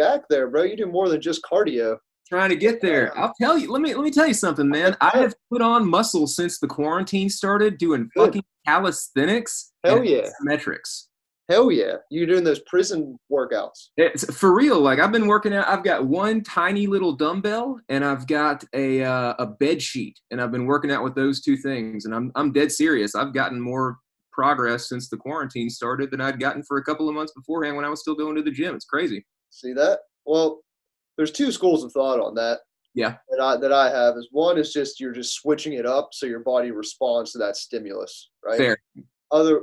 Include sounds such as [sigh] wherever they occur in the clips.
jacked there, bro. You do more than just cardio. Trying to get there. I'll tell you. Let me let me tell you something, man. I have put on muscle since the quarantine started, doing Good. fucking calisthenics. Hell and yeah. Metrics. Hell yeah. You're doing those prison workouts. It's for real. Like I've been working out. I've got one tiny little dumbbell and I've got a uh, a bed sheet, and I've been working out with those two things. And I'm I'm dead serious. I've gotten more progress since the quarantine started than I'd gotten for a couple of months beforehand when I was still going to the gym. It's crazy. See that? Well, there's two schools of thought on that. Yeah. That I that I have is one is just you're just switching it up so your body responds to that stimulus, right? Fair. Other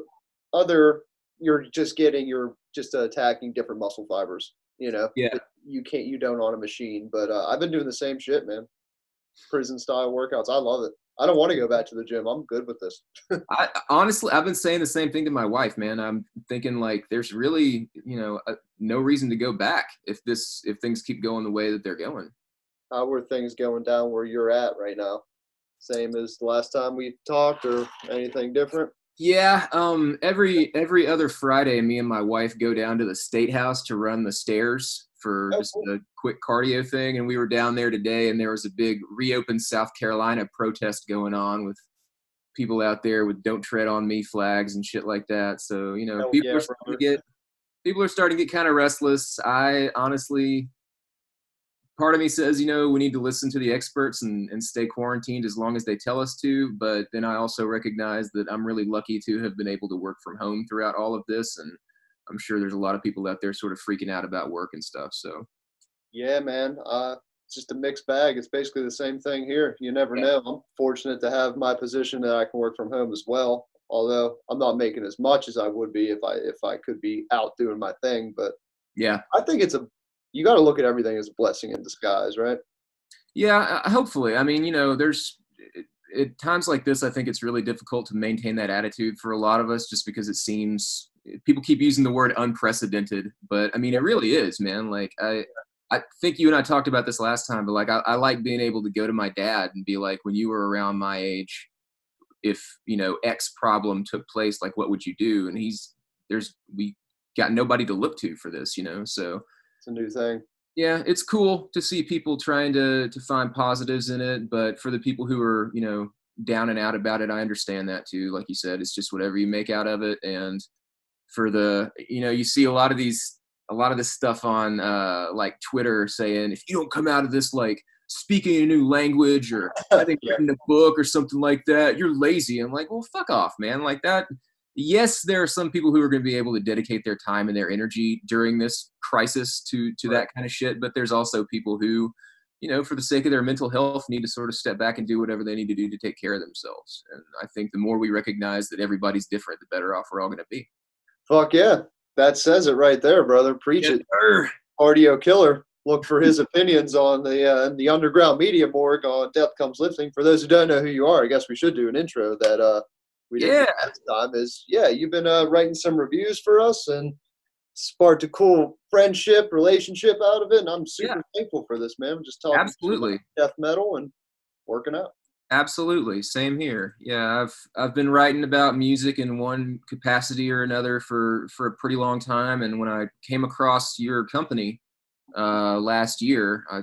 other you're just getting you're just attacking different muscle fibers. You know. Yeah. You can't you don't on a machine, but uh, I've been doing the same shit, man. Prison style workouts. I love it. I don't want to go back to the gym. I'm good with this. [laughs] I honestly, I've been saying the same thing to my wife, man. I'm thinking like, there's really, you know, uh, no reason to go back if this, if things keep going the way that they're going. How are things going down where you're at right now? Same as the last time we talked, or anything different? Yeah, um, every every other Friday, me and my wife go down to the state house to run the stairs for Oh, just a quick cardio thing. And we were down there today, and there was a big reopen South Carolina protest going on with people out there with "Don't Tread on Me" flags and shit like that. So you know, Hell people yeah, are starting to get people are starting to get kind of restless. I honestly, part of me says, you know, we need to listen to the experts and, and stay quarantined as long as they tell us to. But then I also recognize that I'm really lucky to have been able to work from home throughout all of this. And I'm sure there's a lot of people out there sort of freaking out about work and stuff. So Yeah, man. Uh, it's just a mixed bag. It's basically the same thing here. You never Yeah. know. I'm fortunate to have my position that I can work from home as well. Although I'm not making as much as I would be if I if I could be out doing my thing. But yeah, I think it's a you got to look at everything as a blessing in disguise, right? Yeah, uh, hopefully. I mean, you know, there's at times like this. I think it's really difficult to maintain that attitude for a lot of us, just because it seems people keep using the word unprecedented, but I mean, it really is, man. Like I, I think you and I talked about this last time, but like I, I like being able to go to my dad and be like, when you were around my age, if you know X problem took place, like what would you do? And he's there's we got nobody to look to for this, you know, so It's a new thing. yeah, it's cool to see people trying to to find positives in it, but for the people who are, you know, down and out about it, I understand that too. Like you said, it's just whatever you make out of it and for the, you know, you see a lot of these a lot of this stuff on uh like Twitter saying if you don't come out of this like speaking a new language or I [laughs] think Yeah. writing a book or something like that, you're lazy. I'm like, well, fuck off, man. Like that. Yes, there are some people who are going to be able to dedicate their time and their energy during this crisis to to that kind of shit. But there's also people who, you know, for the sake of their mental health, need to sort of step back and do whatever they need to do to take care of themselves. And I think the more we recognize that everybody's different, the better off we're all going to be. Fuck yeah, that says it right there, brother. Preach it. sir. Cardio killer. Look for his opinions on the uh, the underground media morgue on Death Comes Lifting. For those who don't know who you are, I guess we should do an intro that uh we did Yeah. last time. Is yeah, you've been uh, writing some reviews for us and sparked a cool friendship relationship out of it. And I'm super thankful for this, man. I'm Just talking Absolutely. death metal and working out. Absolutely, same here. Yeah, I've I've been writing about music in one capacity or another for for a pretty long time, and when I came across your company uh, last year, I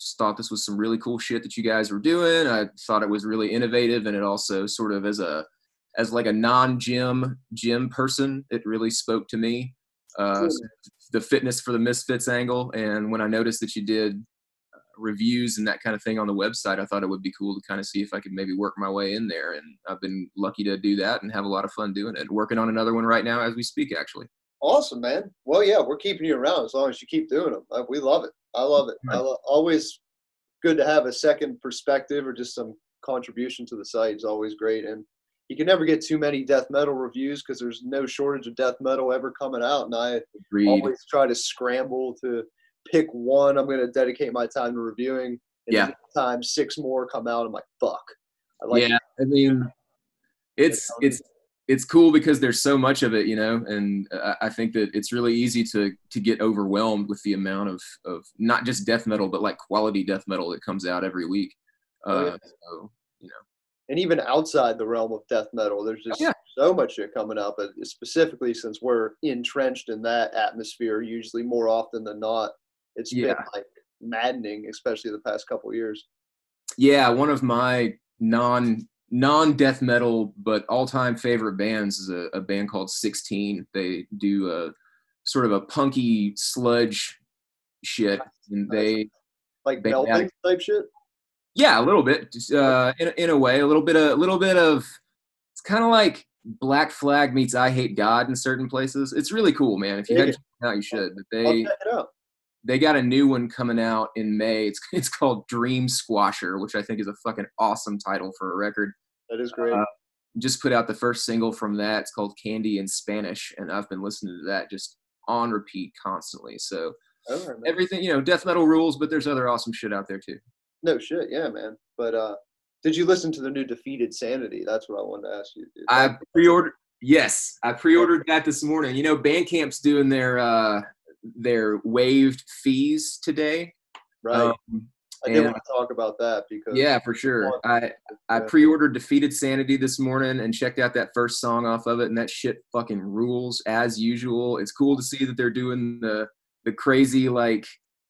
just thought this was some really cool shit that you guys were doing. I thought it was really innovative, and it also sort of as a as like a non-gym gym person, it really spoke to me. Uh, the fitness for the misfits angle, and when I noticed that you did reviews and that kind of thing on the website, I thought it would be cool to kind of see if I could maybe work my way in there. And I've been lucky to do that and have a lot of fun doing it. Working on another one right now as we speak, actually. Awesome, man. Well, yeah, we're keeping you around as long as you keep doing them. Uh, we love it. I love it. I lo- always good to have a second perspective or just some contribution to the site is always great. And you can never get too many death metal reviews because there's no shortage of death metal ever coming out. And I Agreed. always try to scramble to pick one I'm going to dedicate my time to reviewing. And Yeah. Time six more come out. I'm like, fuck. I like yeah, I mean, it's it's it's cool because there's so much of it, you know, and I think that it's really easy to to get overwhelmed with the amount of of not just death metal, but like quality death metal that comes out every week. Oh, yeah. Uh, so you know, and even outside the realm of death metal, there's just Yeah. so much shit coming out, but specifically since we're entrenched in that atmosphere, usually more often than not, it's Yeah. been like maddening, especially the past couple years. Yeah, one of my non non death metal but all time favorite bands is a, a band called Sixteen. They do a sort of a punky sludge shit, and they Like belting type shit. yeah, a little bit just, uh, in a- in a way, a little bit of a little bit of it's kind of like Black Flag meets Eyehategod in certain places. It's really cool, man. If you Dig haven't it. checked it out, you should. But they check it out. They got a new one coming out in May. It's [laughs] it's called Dream Squasher, which I think is a fucking awesome title for a record. That is great. Uh, Just put out the first single from that. It's called Candy in Spanish, and I've been listening to that just on repeat constantly. So right, everything, you know, death metal rules, but there's other awesome shit out there too. no shit, yeah, man. But uh, did you listen to the new Defeated Sanity? That's what I wanted to ask you. dude. I pre-ordered. Yes, I pre-ordered that this morning. You know, Bandcamp's doing their uh their waived fees today. right. Um, I did want to talk about that because yeah, for sure. I I pre-ordered Defeated Sanity this morning and checked out that first song off of it, and that shit fucking rules as usual. It's cool to see that they're doing the the crazy like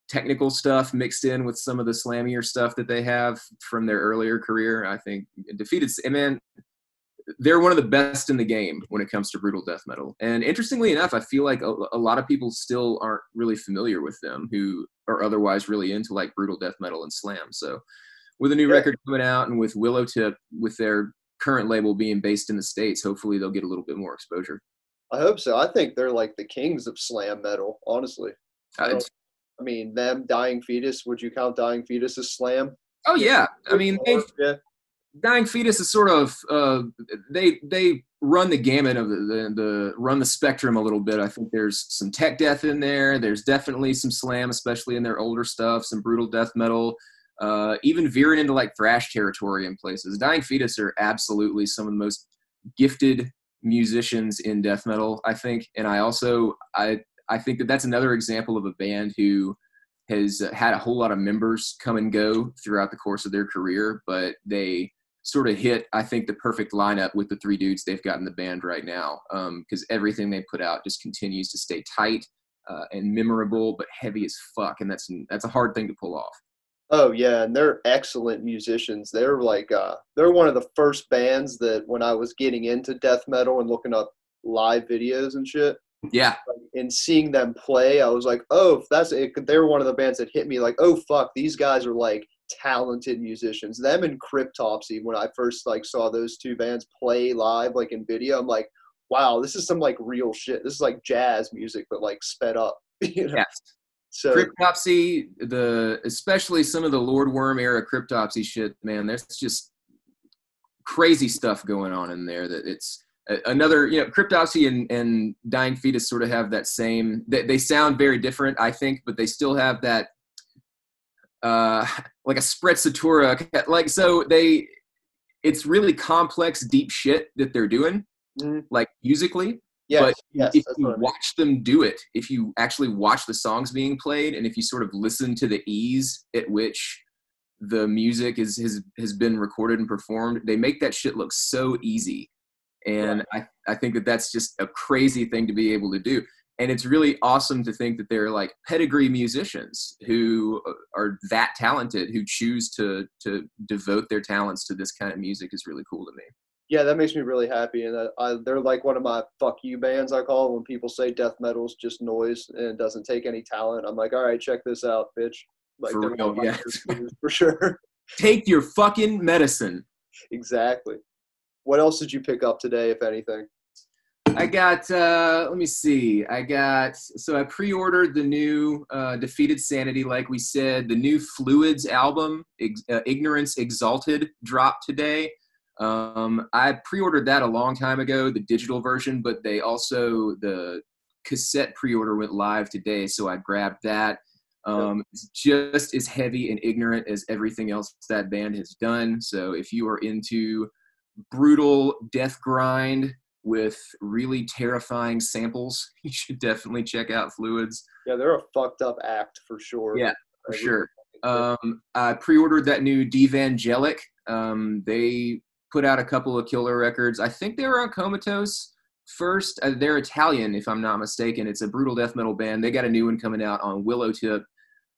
technical stuff mixed in with some of the slammier stuff that they have from their earlier career. I think Defeated, and man, they're one of the best in the game when it comes to brutal death metal. And interestingly enough, I feel like a, a lot of people still aren't really familiar with them who are otherwise really into like brutal death metal and slam. So with a new Yeah. record coming out and with Willowtip, with their current label being based in the States, hopefully they'll get a little bit more exposure. I hope so. I think they're like the kings of slam metal, honestly. Uh, I mean, them, Dying Fetus. Would you count Dying Fetus as slam? oh yeah, I mean, they've, yeah, Dying Fetus is sort of uh, they they run the gamut of the, the the run the spectrum a little bit. I think there's some tech death in there. There's definitely some slam, especially in their older stuff. Some brutal death metal, uh, even veering into like thrash territory in places. Dying Fetus are absolutely some of the most gifted musicians in death metal. I think, and I also I I think that that's another example of a band who has had a whole lot of members come and go throughout the course of their career, but they sort of hit, I think, the perfect lineup with the three dudes they've got in the band right now. Because everything they put out just continues to stay tight uh, and memorable, but heavy as fuck, and that's that's a hard thing to pull off. Oh yeah, and they're excellent musicians. They're like uh, they're one of the first bands that when I was getting into death metal and looking up live videos and shit, Yeah, and seeing them play, I was like, oh, if that's it. They were one of the bands that hit me like, oh fuck, these guys are like talented musicians. Them and Cryptopsy. When I first like saw those two bands play live, like in video, I'm like, wow, this is some like real shit. This is like jazz music, but like sped up. [laughs] You know? yes. So Cryptopsy, the especially some of the Lord Worm era Cryptopsy shit, man. There's just crazy stuff going on in there. That it's another, you know, Cryptopsy and, and Dying Fetus sort of have that same. They, they sound very different, I think, but they still have that, uh, [laughs] like a sprezzatura. Like so, they. It's really complex, deep shit that they're doing, Mhm. like musically yes, but yes, if you what I mean. watch them do it, if you actually watch the songs being played, and if you sort of listen to the ease at which the music is has has been recorded and performed, they make that shit look so easy. And I, I think that that's just a crazy thing to be able to do. And it's really awesome to think that they're like pedigree musicians who uh, are that talented, who choose to to devote their talents to this kind of music is really cool to me. Yeah, that makes me really happy, and that I, they're like one of my "fuck you" bands. I call when people say death metal's just noise and doesn't take any talent. I'm like, all right, check this out, bitch. Like, For real, yeah. for sure. [laughs] Take your fucking medicine. exactly. What else did you pick up today, if anything? I got. Uh, let me see. I got. So I pre-ordered the new uh, Defeated Sanity, like we said. The new Fluids album, Ex- uh, Ignorance Exalted, dropped today. Um, I pre-ordered that a long time ago, the digital version, but they also the cassette pre-order went live today, so I grabbed that. Um, it's just as heavy and ignorant as everything else that band has done. So if you are into brutal death grind with really terrifying samples, [laughs] you should definitely check out Fluids Yeah, they're a fucked up act for sure. Yeah, for I sure. Um, I pre-ordered that new Devangelic. Um, they put out a couple of killer records. I think they were on Comatose first. Uh, they're Italian, if I'm not mistaken. It's a brutal death metal band. They got a new one coming out on Willowtip.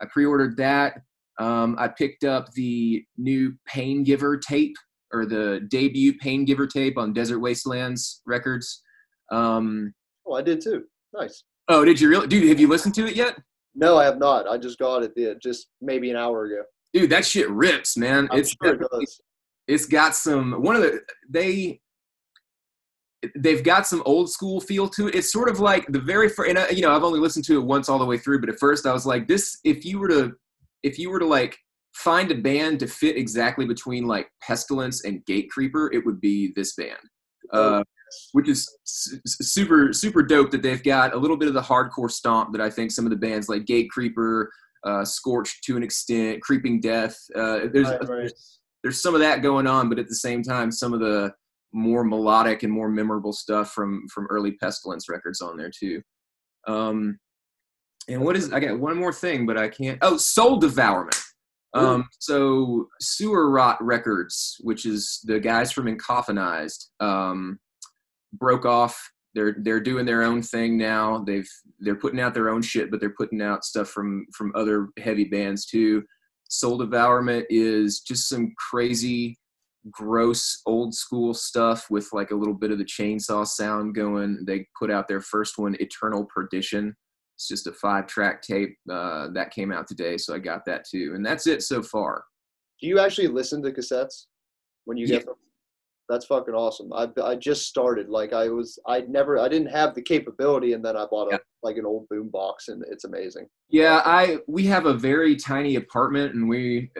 I pre-ordered that. Um, I picked up the new Pain Giver tape or the debut Pain Giver tape on Desert Wastelands Records. Um, oh, I did too. Nice. Oh, did you really? Dude, have you listened to it yet? No, I have not. I just got it yeah, just maybe an hour ago. Dude, that shit rips, man. I'm it's sure it does. it's got some one of the they they've got some old school feel to it. It's sort of like the very first, and I, you know, I've only listened to it once all the way through, but at first I was like, this, if you were to, if you were to like find a band to fit exactly between like Pestilence and Gatecreeper, it would be this band. Uh, which is su- super super dope that they've got a little bit of the hardcore stomp that I think some of the bands like Gatecreeper, uh, Scorched to an extent, Creeping Death. Uh, there's, Right, right. there's there's some of that going on, but at the same time, some of the more melodic and more memorable stuff from from early Pestilence records on there too. Um, and what is I got one more thing, but I can't. Oh, Soul Devourment. Um, so Sewer Rot Records, which is the guys from Encoffinized, um, broke off. They're they're doing their own thing now. They've they're putting out their own shit, but they're putting out stuff from from other heavy bands too. Soul Devourment is just some crazy, gross old school stuff with like a little bit of the chainsaw sound going. They put out their first one, Eternal Perdition. It's just a five track tape uh, that came out today, so I got that too, and that's it so far. Do you actually listen to cassettes when you Yeah. get them? That's fucking awesome. I I just started. Like I was, I never, I didn't have the capability, and then I bought a Yeah. like an old boom box, and it's amazing. Yeah, I we have a very tiny apartment, and we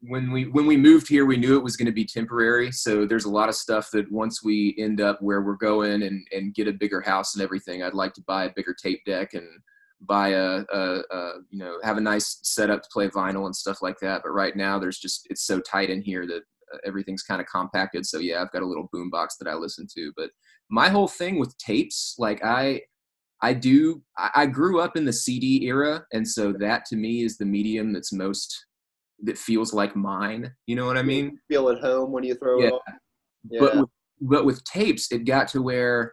when we when we moved here, we knew it was going to be temporary. So there's a lot of stuff that once we end up where we're going and and get a bigger house and everything, I'd like to buy a bigger tape deck and buy a, a, a you know have a nice setup to play vinyl and stuff like that. But right now, there's just it's so tight in here that uh, everything's kind of compacted. So yeah, I've got a little boom box that I listen to. But my whole thing with tapes, like I I do. I I grew up in the CD era, and so that to me is the medium that's most that feels like mine. You know what I mean? Feel at home when you throw Yeah. it on. Yeah. But with, but with tapes, it got to where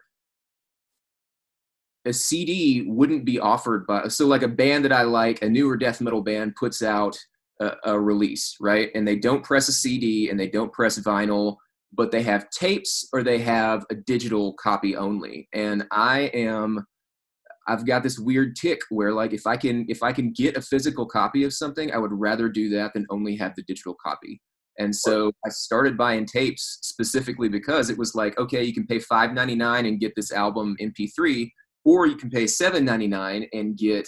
a CD wouldn't be offered by so like a band that I like, a newer death metal band puts out a, a release, right? And they don't press a CD and they don't press vinyl, but they have tapes or they have a digital copy only. And I am I've got this weird tick where like if I can if I can get a physical copy of something, I would rather do that than only have the digital copy. And so I started buying tapes specifically because it was like, okay, you can pay five ninety nine and get this album MP3, or you can pay seven ninety nine and get,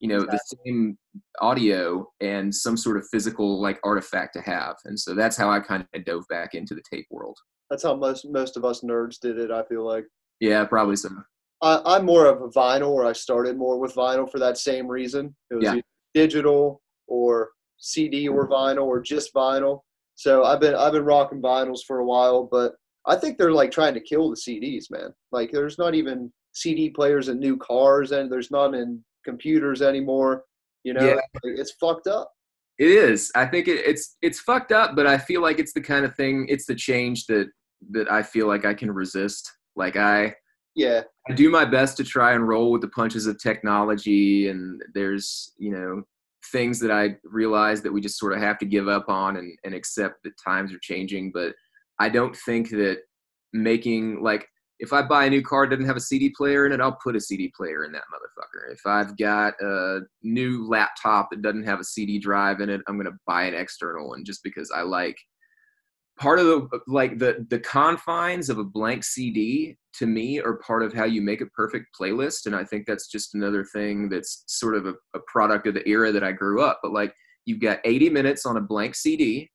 you know, the same audio and some sort of physical like artifact to have. And so that's how I kind of dove back into the tape world. That's how most most of us nerds did it. I feel like. Yeah, probably so. I, I'm more of a vinyl, or I started more with vinyl for that same reason. It was Yeah. digital or CD or vinyl or just vinyl. So I've been I've been rocking vinyls for a while, but I think they're like trying to kill the CDs, man. Like there's not even CD players in new cars, and there's none in computers anymore. You know, Yeah. It's fucked up. It is. I think it, it's it's fucked up, but I feel like it's the kind of thing. It's the change that that I feel like I can resist. Like I Yeah, I do my best to try and roll with the punches of technology, and there's you know things that I realize that we just sort of have to give up on and, and accept that times are changing. But I don't think that making like if I buy a new car that doesn't have a CD player in it, I'll put a CD player in that motherfucker. If I've got a new laptop that doesn't have a CD drive in it, I'm gonna buy an external one just because I like part of the like the the confines of a blank CD to me are part of how you make a perfect playlist and I think that's just another thing that's sort of a, a product of the era that I grew up but like you've got 80 minutes on a blank CD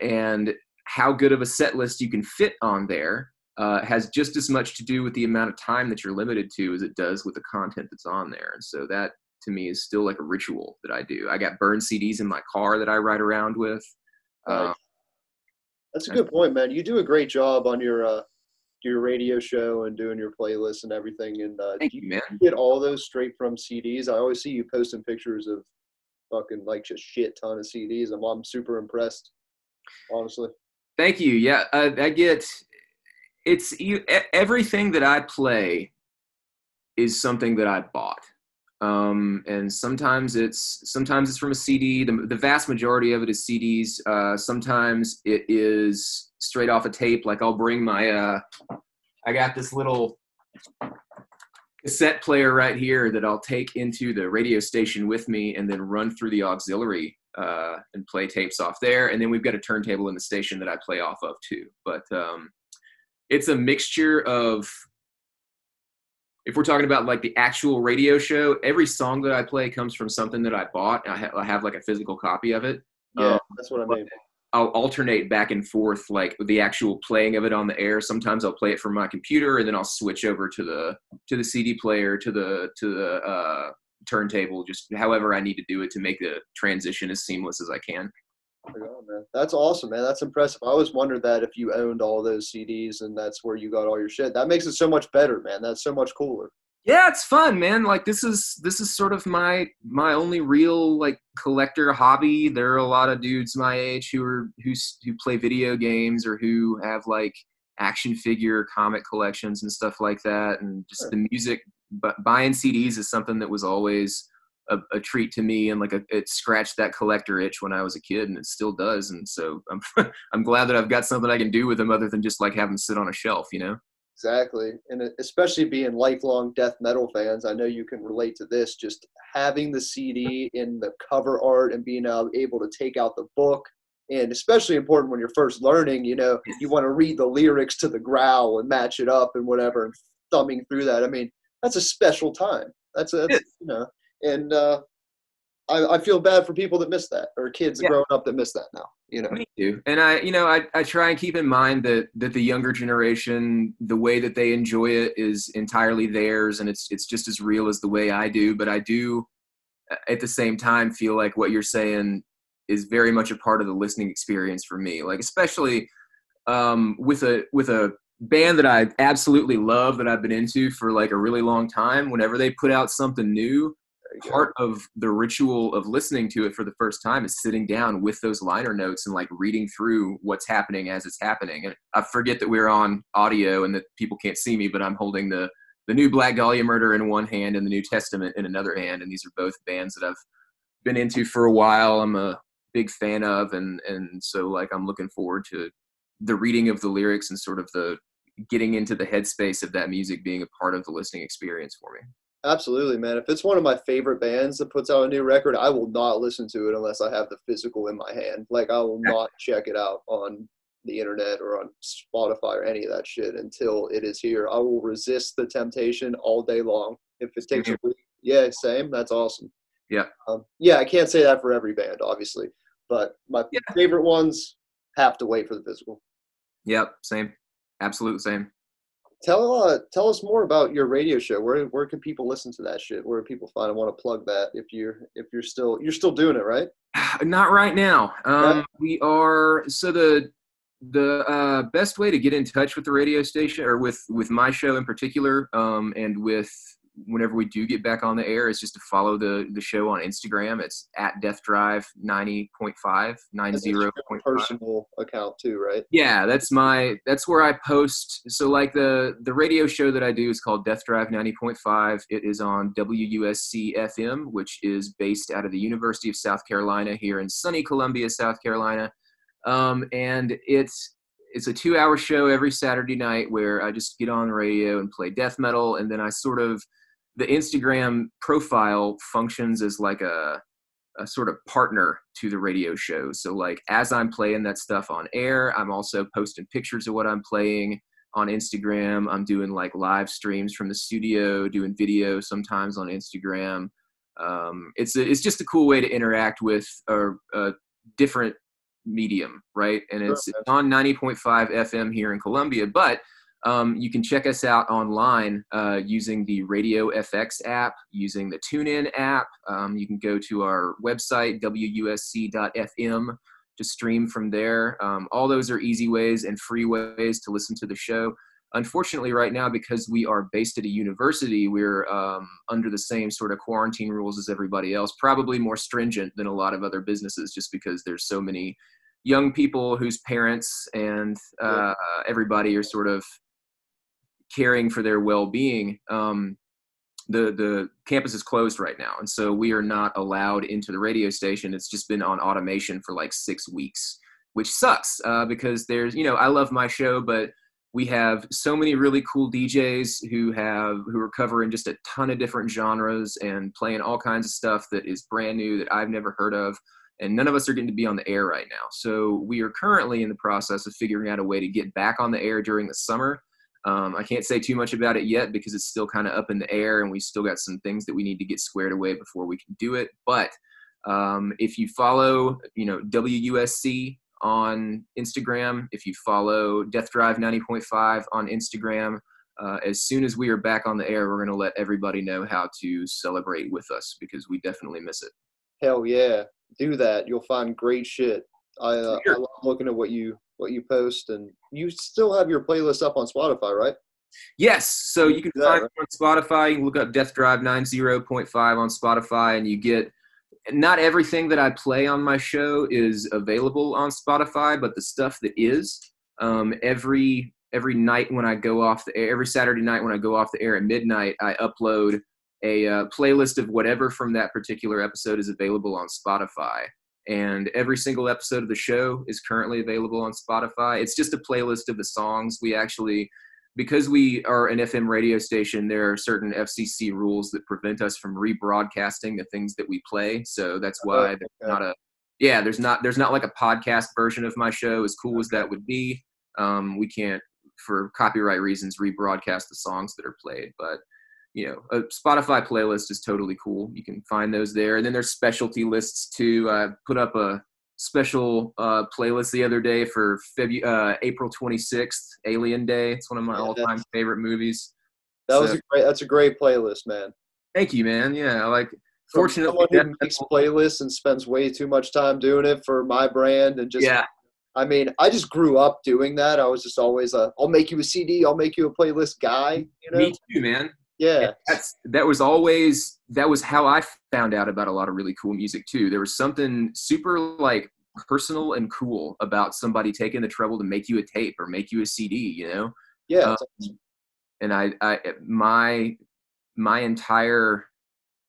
and how good of a set list you can fit on there uh, has just as much to do with the amount of time that you're limited to as it does with the content that's on there and so that to me is still like a ritual that I do I got burned CDs in my car that I ride around with Right. um, that's a good point, man. You do a great job on your uh, your radio show and doing your playlists and everything. And uh, thank you man get all those straight from CDs. I always see you posting pictures of fucking like just shit ton of CDs. I'm I'm super impressed, honestly. Thank you. Yeah, uh, I get it's you, everything that I play is something that I bought. Um, and sometimes it's sometimes it's from a CD. The, the vast majority of it is CDs. Uh, sometimes it is straight off a tape. Like I'll bring my uh, I got this little cassette player right here that I'll take into the radio station with me and then run through the auxiliary uh, and play tapes off there. And then we've got a turntable in the station that I play off of too. But um, it's a mixture of if we're talking about like the actual radio show, every song that I play comes from something that I bought. I, ha- I have like a physical copy of it. Yeah, um, that's what I mean. I'll alternate back and forth, like the actual playing of it on the air. Sometimes I'll play it from my computer, and then I'll switch over to the to the CD player, to the to the uh, turntable, just however I need to do it to make the transition as seamless as I can. Oh, man. That's awesome, man. That's impressive. I always wondered that if you owned all those CDs and that's where you got all your shit. That makes it so much better, man. That's so much cooler. Yeah, it's fun, man. Like this is this is sort of my my only real like collector hobby. There are a lot of dudes my age who are who who play video games or who have like action figure comic collections and stuff like that and just sure. the music but buying CDs is something that was always a, a, treat to me and like a, it scratched that collector itch when I was a kid and it still does. And so I'm, [laughs] I'm glad that I've got something I can do with them other than just like have them sit on a shelf, you know? Exactly. And especially being lifelong death metal fans, I know you can relate to this. Just having the CD in the cover art and being able to take out the book. And especially important when you're first learning, you know, you want to read the lyrics to the growl and match it up and whatever and thumbing through that. I mean, that's a special time. That's a, that's, you know, and uh, I, I, feel bad for people that miss that or kids yeah. growing up that miss that now. You know, me too. And I, you know, I, I try and keep in mind that that the younger generation, the way that they enjoy it is entirely theirs, and it's it's just as real as the way I do. But I do, at the same time, feel like what you're saying is very much a part of the listening experience for me. Like especially um, with a with a band that I absolutely love that I've been into for like a really long time. Whenever they put out something new part of the ritual of listening to it for the first time is sitting down with those liner notes and like reading through what's happening as it's happening. And I forget that we're on audio and that people can't see me, but I'm holding the the new Black Dahlia Murder in one hand and the New Testament in another hand, and these are both bands that I've been into for a while. I'm a big fan of, and and so like I'm looking forward to the reading of the lyrics and sort of the getting into the headspace of that music being a part of the listening experience for me. Absolutely, man. If it's one of my favorite bands that puts out a new record, I will not listen to it unless I have the physical in my hand. Like I will not check it out on the internet or on Spotify or any of that shit until it is here. I will resist the temptation all day long. If it takes mm-hmm. a week, yeah, same. That's awesome. Yeah. Um, yeah, I can't say that for every band, obviously, but my yeah. favorite ones have to wait for the physical. Yep, same. Absolute same tell uh, tell us more about your radio show. Where where can people listen to that shit? Where people find? I want to plug that if you're if you're still you're still doing it, right? [sighs] Not right now. Um, yeah. We are so the the uh, best way to get in touch with the radio station or with with my show in particular, um, and with whenever we do get back on the air is just to follow the the show on Instagram. It's at Death Drive 90.5, 90.5. Personal account too, right? Yeah, that's my that's where I post. So like the the radio show that I do is called Death Drive 90.5. It is on WUSC FM, which is based out of the University of South Carolina here in sunny Columbia, South Carolina. Um, and it's it's a two hour show every Saturday night where I just get on the radio and play death metal, and then I sort of the Instagram profile functions as like a a sort of partner to the radio show. So like as I'm playing that stuff on air, I'm also posting pictures of what I'm playing on Instagram. I'm doing like live streams from the studio, doing video sometimes on Instagram. Um, it's a, it's just a cool way to interact with a, a different medium, right? And it's, it's on 90.5 FM here in Columbia, but um, you can check us out online uh, using the Radio FX app, using the TuneIn app. Um, you can go to our website, wusc.fm, to stream from there. Um, all those are easy ways and free ways to listen to the show. Unfortunately, right now, because we are based at a university, we're um, under the same sort of quarantine rules as everybody else, probably more stringent than a lot of other businesses, just because there's so many young people whose parents and uh, everybody are sort of caring for their well-being. Um, the the campus is closed right now, and so we are not allowed into the radio station. It's just been on automation for like six weeks, which sucks uh, because there's you know I love my show, but we have so many really cool DJs who have who are covering just a ton of different genres and playing all kinds of stuff that is brand new that I've never heard of and none of us are getting to be on the air right now. So we are currently in the process of figuring out a way to get back on the air during the summer. Um, I can't say too much about it yet because it's still kind of up in the air, and we still got some things that we need to get squared away before we can do it. But um, if you follow, you know, WUSC on Instagram, if you follow Death Drive 90.5 on Instagram, uh, as soon as we are back on the air, we're going to let everybody know how to celebrate with us because we definitely miss it. Hell yeah, do that. You'll find great shit. I, uh, sure. I love looking at what you what you post, and you still have your playlist up on Spotify, right? Yes. So you can find right? on Spotify. You can look up Death Drive 90.5 on Spotify, and you get not everything that I play on my show is available on Spotify, but the stuff that is, um, every every night when I go off the air, every Saturday night when I go off the air at midnight, I upload a uh, playlist of whatever from that particular episode is available on Spotify. And every single episode of the show is currently available on Spotify. It's just a playlist of the songs. We actually, because we are an FM radio station, there are certain FCC rules that prevent us from rebroadcasting the things that we play. So that's why there's not a, yeah, there's not there's not like a podcast version of my show. As cool as that would be, um, we can't, for copyright reasons, rebroadcast the songs that are played. But you know, a Spotify playlist is totally cool. You can find those there. And then there's specialty lists too. I put up a special uh, playlist the other day for Febu- uh, April 26th, Alien Day. It's one of my yeah, all-time favorite movies. That so, was a great. That's a great playlist, man. Thank you, man. Yeah, I like. From fortunately, someone who makes playlists and spends way too much time doing it for my brand and just yeah. I mean, I just grew up doing that. I was just always a, I'll make you a CD, I'll make you a playlist guy. You know? Me too, man. Yeah. That's that was always that was how I found out about a lot of really cool music too. There was something super like personal and cool about somebody taking the trouble to make you a tape or make you a CD, you know? Yeah. Um, and I I my my entire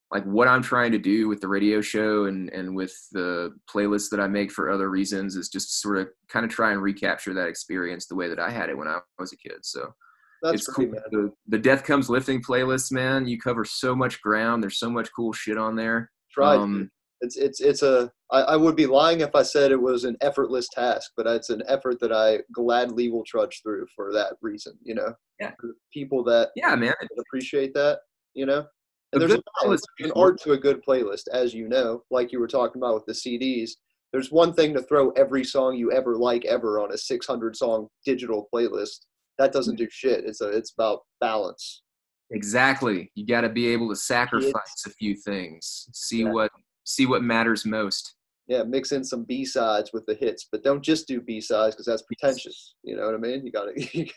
like what I'm trying to do with the radio show and and with the playlists that I make for other reasons is just to sort of kind of try and recapture that experience the way that I had it when I was a kid. So that's it's cool. The, the, Death Comes Lifting playlist, man. You cover so much ground. There's so much cool shit on there. Try. Um, it's it's it's a. I, I would be lying if I said it was an effortless task, but it's an effort that I gladly will trudge through for that reason. You know. Yeah. people that. Yeah, man. Appreciate that. You know. And there's a, an art to a good playlist, as you know, like you were talking about with the CDs. There's one thing to throw every song you ever like ever on a 600 song digital playlist that doesn't do shit. It's a it's about balance. Exactly. You got to be able to sacrifice a few things. See what see what matters most. Yeah, mix in some B sides with the hits, but don't just do B sides because that's pretentious. You know what I mean? You got [laughs] to.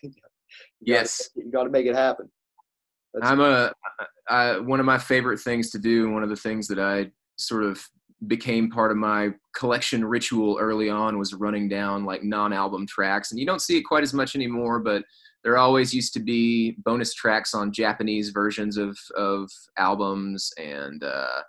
yes. you got to make it happen. That's I'm a I, one of my favorite things to do, and one of the things that I sort of became part of my collection ritual early on was running down like non-album tracks and you don't see it quite as much anymore but there always used to be bonus tracks on japanese versions of of albums and uh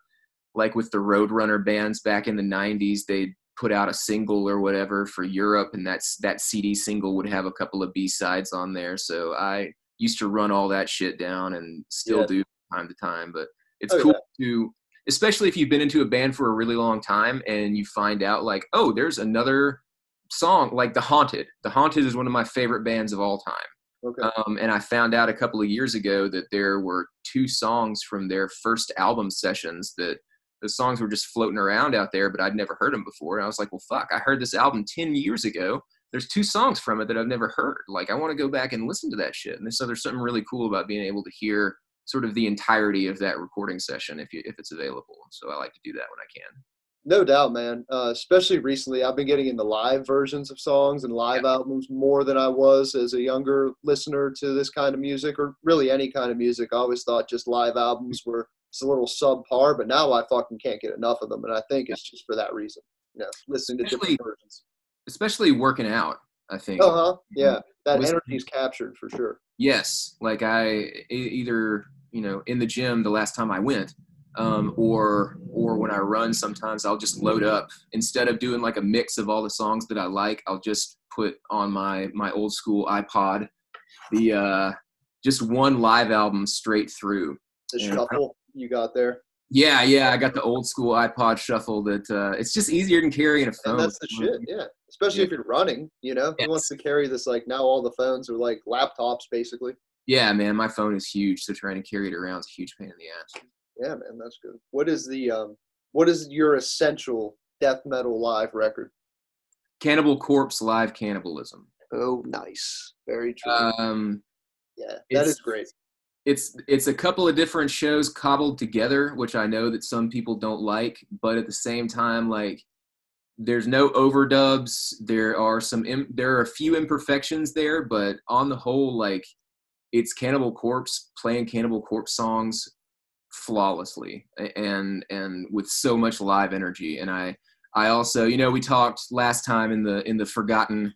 like with the roadrunner bands back in the 90s they'd put out a single or whatever for europe and that's that cd single would have a couple of b-sides on there so i used to run all that shit down and still yeah. do time to time but it's oh, cool yeah. to especially if you've been into a band for a really long time and you find out like oh there's another song like the haunted. The haunted is one of my favorite bands of all time. Okay. um, and i found out a couple of years ago that there were two songs from their first album sessions that the songs were just floating around out there but i'd never heard them before. And i was like well fuck i heard this album 10 years ago. There's two songs from it that i've never heard. Like i want to go back and listen to that shit. And so there's something really cool about being able to hear sort of the entirety of that recording session if you if it's available. So I like to do that when I can. No doubt, man. Uh, especially recently, I've been getting into live versions of songs and live yeah. albums more than I was as a younger listener to this kind of music, or really any kind of music. I always thought just live albums were just a little subpar, but now I fucking can't get enough of them, and I think it's just for that reason. You know, listening to especially, different versions. especially working out. I think. Uh huh. Yeah, that energy is captured for sure. Yes, like I either you know in the gym the last time I went, um, or or when I run. Sometimes I'll just load up instead of doing like a mix of all the songs that I like. I'll just put on my my old school iPod the uh, just one live album straight through. The shuffle you got there, Yeah, yeah, I got the old school iPod shuffle that uh, it's just easier than carrying a phone. and that's the shit. Yeah, especially if you're running. You know, who wants to carry this? Like now, all the phones are like laptops, basically. Yeah, man, my phone is huge, so trying to carry it around is a huge pain in the ass. Yeah, man, that's good. What is the um? What is your essential death metal live record? Cannibal Corpse live cannibalism. Oh, nice. Very true. Um, yeah, that is great. It's it's a couple of different shows cobbled together, which I know that some people don't like, but at the same time, like there's no overdubs. There are some im- there are a few imperfections there, but on the whole, like it's Cannibal Corpse playing Cannibal Corpse songs flawlessly and and with so much live energy. And I I also you know we talked last time in the in the forgotten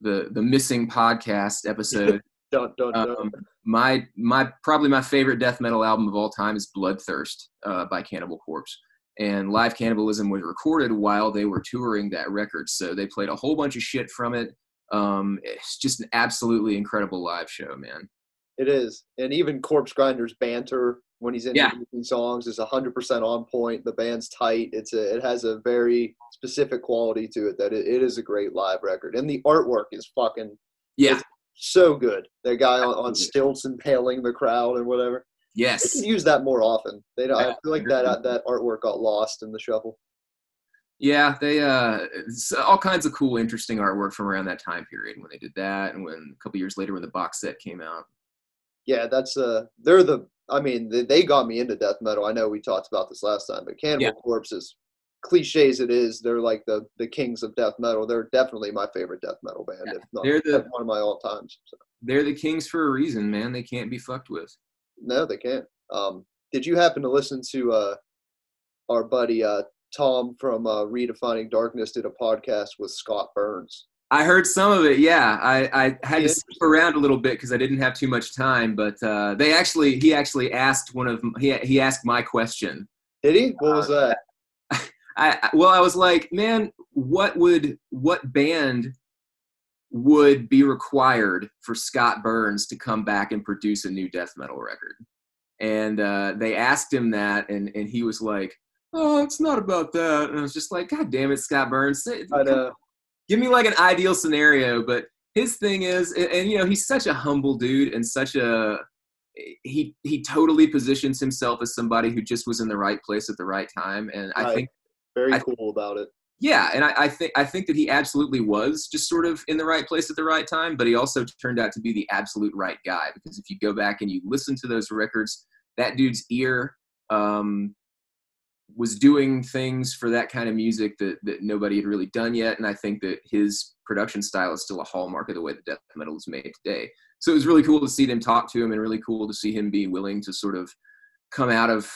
the the missing podcast [laughs] episode. Dun, dun, dun. Um, my my probably my favorite death metal album of all time is Bloodthirst uh, by Cannibal Corpse. And Live Cannibalism was recorded while they were touring that record, so they played a whole bunch of shit from it. Um, it's just an absolutely incredible live show, man. It is, and even Corpsegrinder's banter when he's Yeah. introducing songs is hundred percent on point. The band's tight. It's a, it has a very specific quality to it that it, it is a great live record, and the artwork is fucking Yeah, so good. That guy on, on stilts impaling the crowd and whatever. They yes, could use that more often. They don't. I feel like that that artwork got lost in the shuffle. yeah. They uh, all kinds of cool, interesting artwork from around that time period when they did that, and when a couple years later when the box set came out. Yeah, that's uh, they're the. I mean, they, they got me into death metal. I know we talked about this last time, but Cannibal Yeah. Corpse is cliche as it is. They're like the the kings of death metal. They're definitely my favorite death metal band, Yeah, if not they're the- one of my all times. So, They're the kings for a reason, man. They can't be fucked with. no, they can't. Um, did you happen to listen to uh, our buddy uh, Tom from uh, Redefining Darkness did a podcast with Scott Burns? I heard some of it. Yeah, I, I had to skip around a little bit because I didn't have too much time. But uh, they actually, he actually asked one of he he asked my question. Did he? What was Uh, that? I well, I was like, man, what would what band would be required for Scott Burns to come back and produce a new death metal record? And uh, they asked him that, and and he was like, oh, it's not about that. And I was just like, God damn it, Scott Burns, I know. give me like an ideal scenario but his thing is and, and, you know he's such a humble dude and such a he he totally positions himself as somebody who just was in the right place at the right time and i think Very I- cool about it. yeah and I, I think i think that he absolutely was just sort of in the right place at the right time but he also turned out to be the absolute right guy because if you go back and you listen to those records that dude's ear um was doing things for that kind of music that, that nobody had really done yet. And I think that his production style is still a hallmark of the way that death metal is made today. So it was really cool to see them talk to him and really cool to see him be willing to sort of come out of,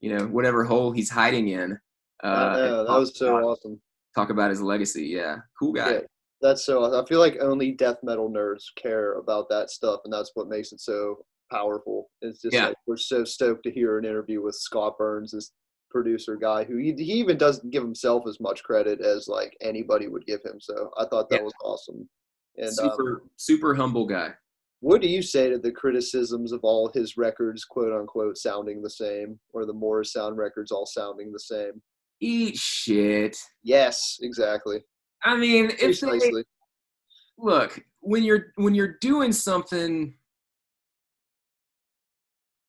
you know, whatever hole he's hiding in. Uh, know. and That was so talk, awesome. talk about his legacy. Yeah. Cool guy. Yeah. That's so. awesome. I feel like only death metal nerds care about that stuff, and that's what makes it so powerful. It's just Yeah. like we're so stoked to hear an interview with Scott Burns, this producer guy, who he, he even doesn't give himself as much credit as like anybody would give him. So I thought that Yeah. was awesome. And um, super, super humble guy. what do you say to the criticisms of all his records, quote unquote, sounding the same, or the Morrisound records all sounding the same? Eat shit. Yes, exactly. I mean, they, Precisely. look when you're when you're doing something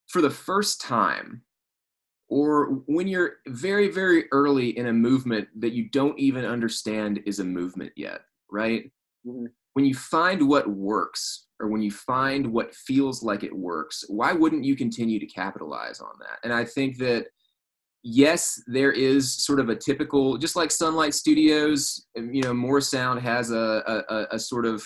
for the first time or when you're very very early in a movement that you don't even understand is a movement yet right Mhm. when you find what works or when you find what feels like it works why wouldn't you continue to capitalize on that and i think that yes there is sort of a typical just like sunlight studios um, you know Morrisound has a, a, a- sort of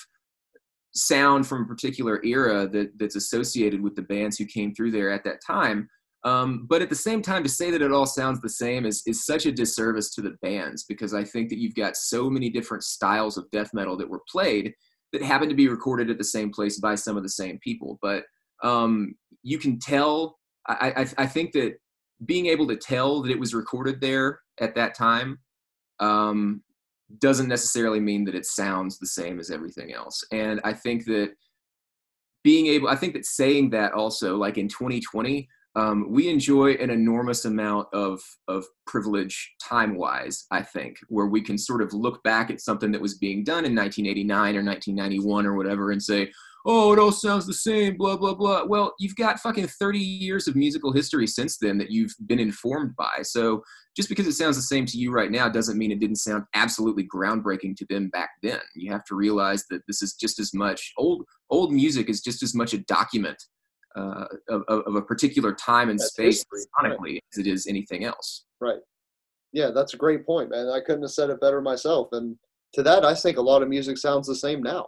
sound from a particular era that that's associated with the bands who came through there at that time Um, but at the same time, to say that it all sounds the same is, is such a disservice to the bands because I think that you've got so many different styles of death metal that were played that happened to be recorded at the same place by some of the same people. But um, you can tell, I, I, I, think that being able to tell that it was recorded there at that time um, doesn't necessarily mean that it sounds the same as everything else. And I think that being able, I think that saying that also, like in 2020, um, we enjoy an enormous amount of of privilege time wise i think where we can sort of look back at something that was being done in 1989 or 1991 or whatever and say oh it all sounds the same blah blah blah well you've got fucking 30 years of musical history since then that you've been informed by so just because it sounds the same to you right now doesn't mean it didn't sound absolutely groundbreaking to them back then you have to realize that this is just as much old old music is just as much a document uh, of, of, a particular time and that's space sonically right. as it is anything else. Right. Yeah, that's a great point, man. I couldn't have said it better myself. And to that, I think a lot of music sounds the same now.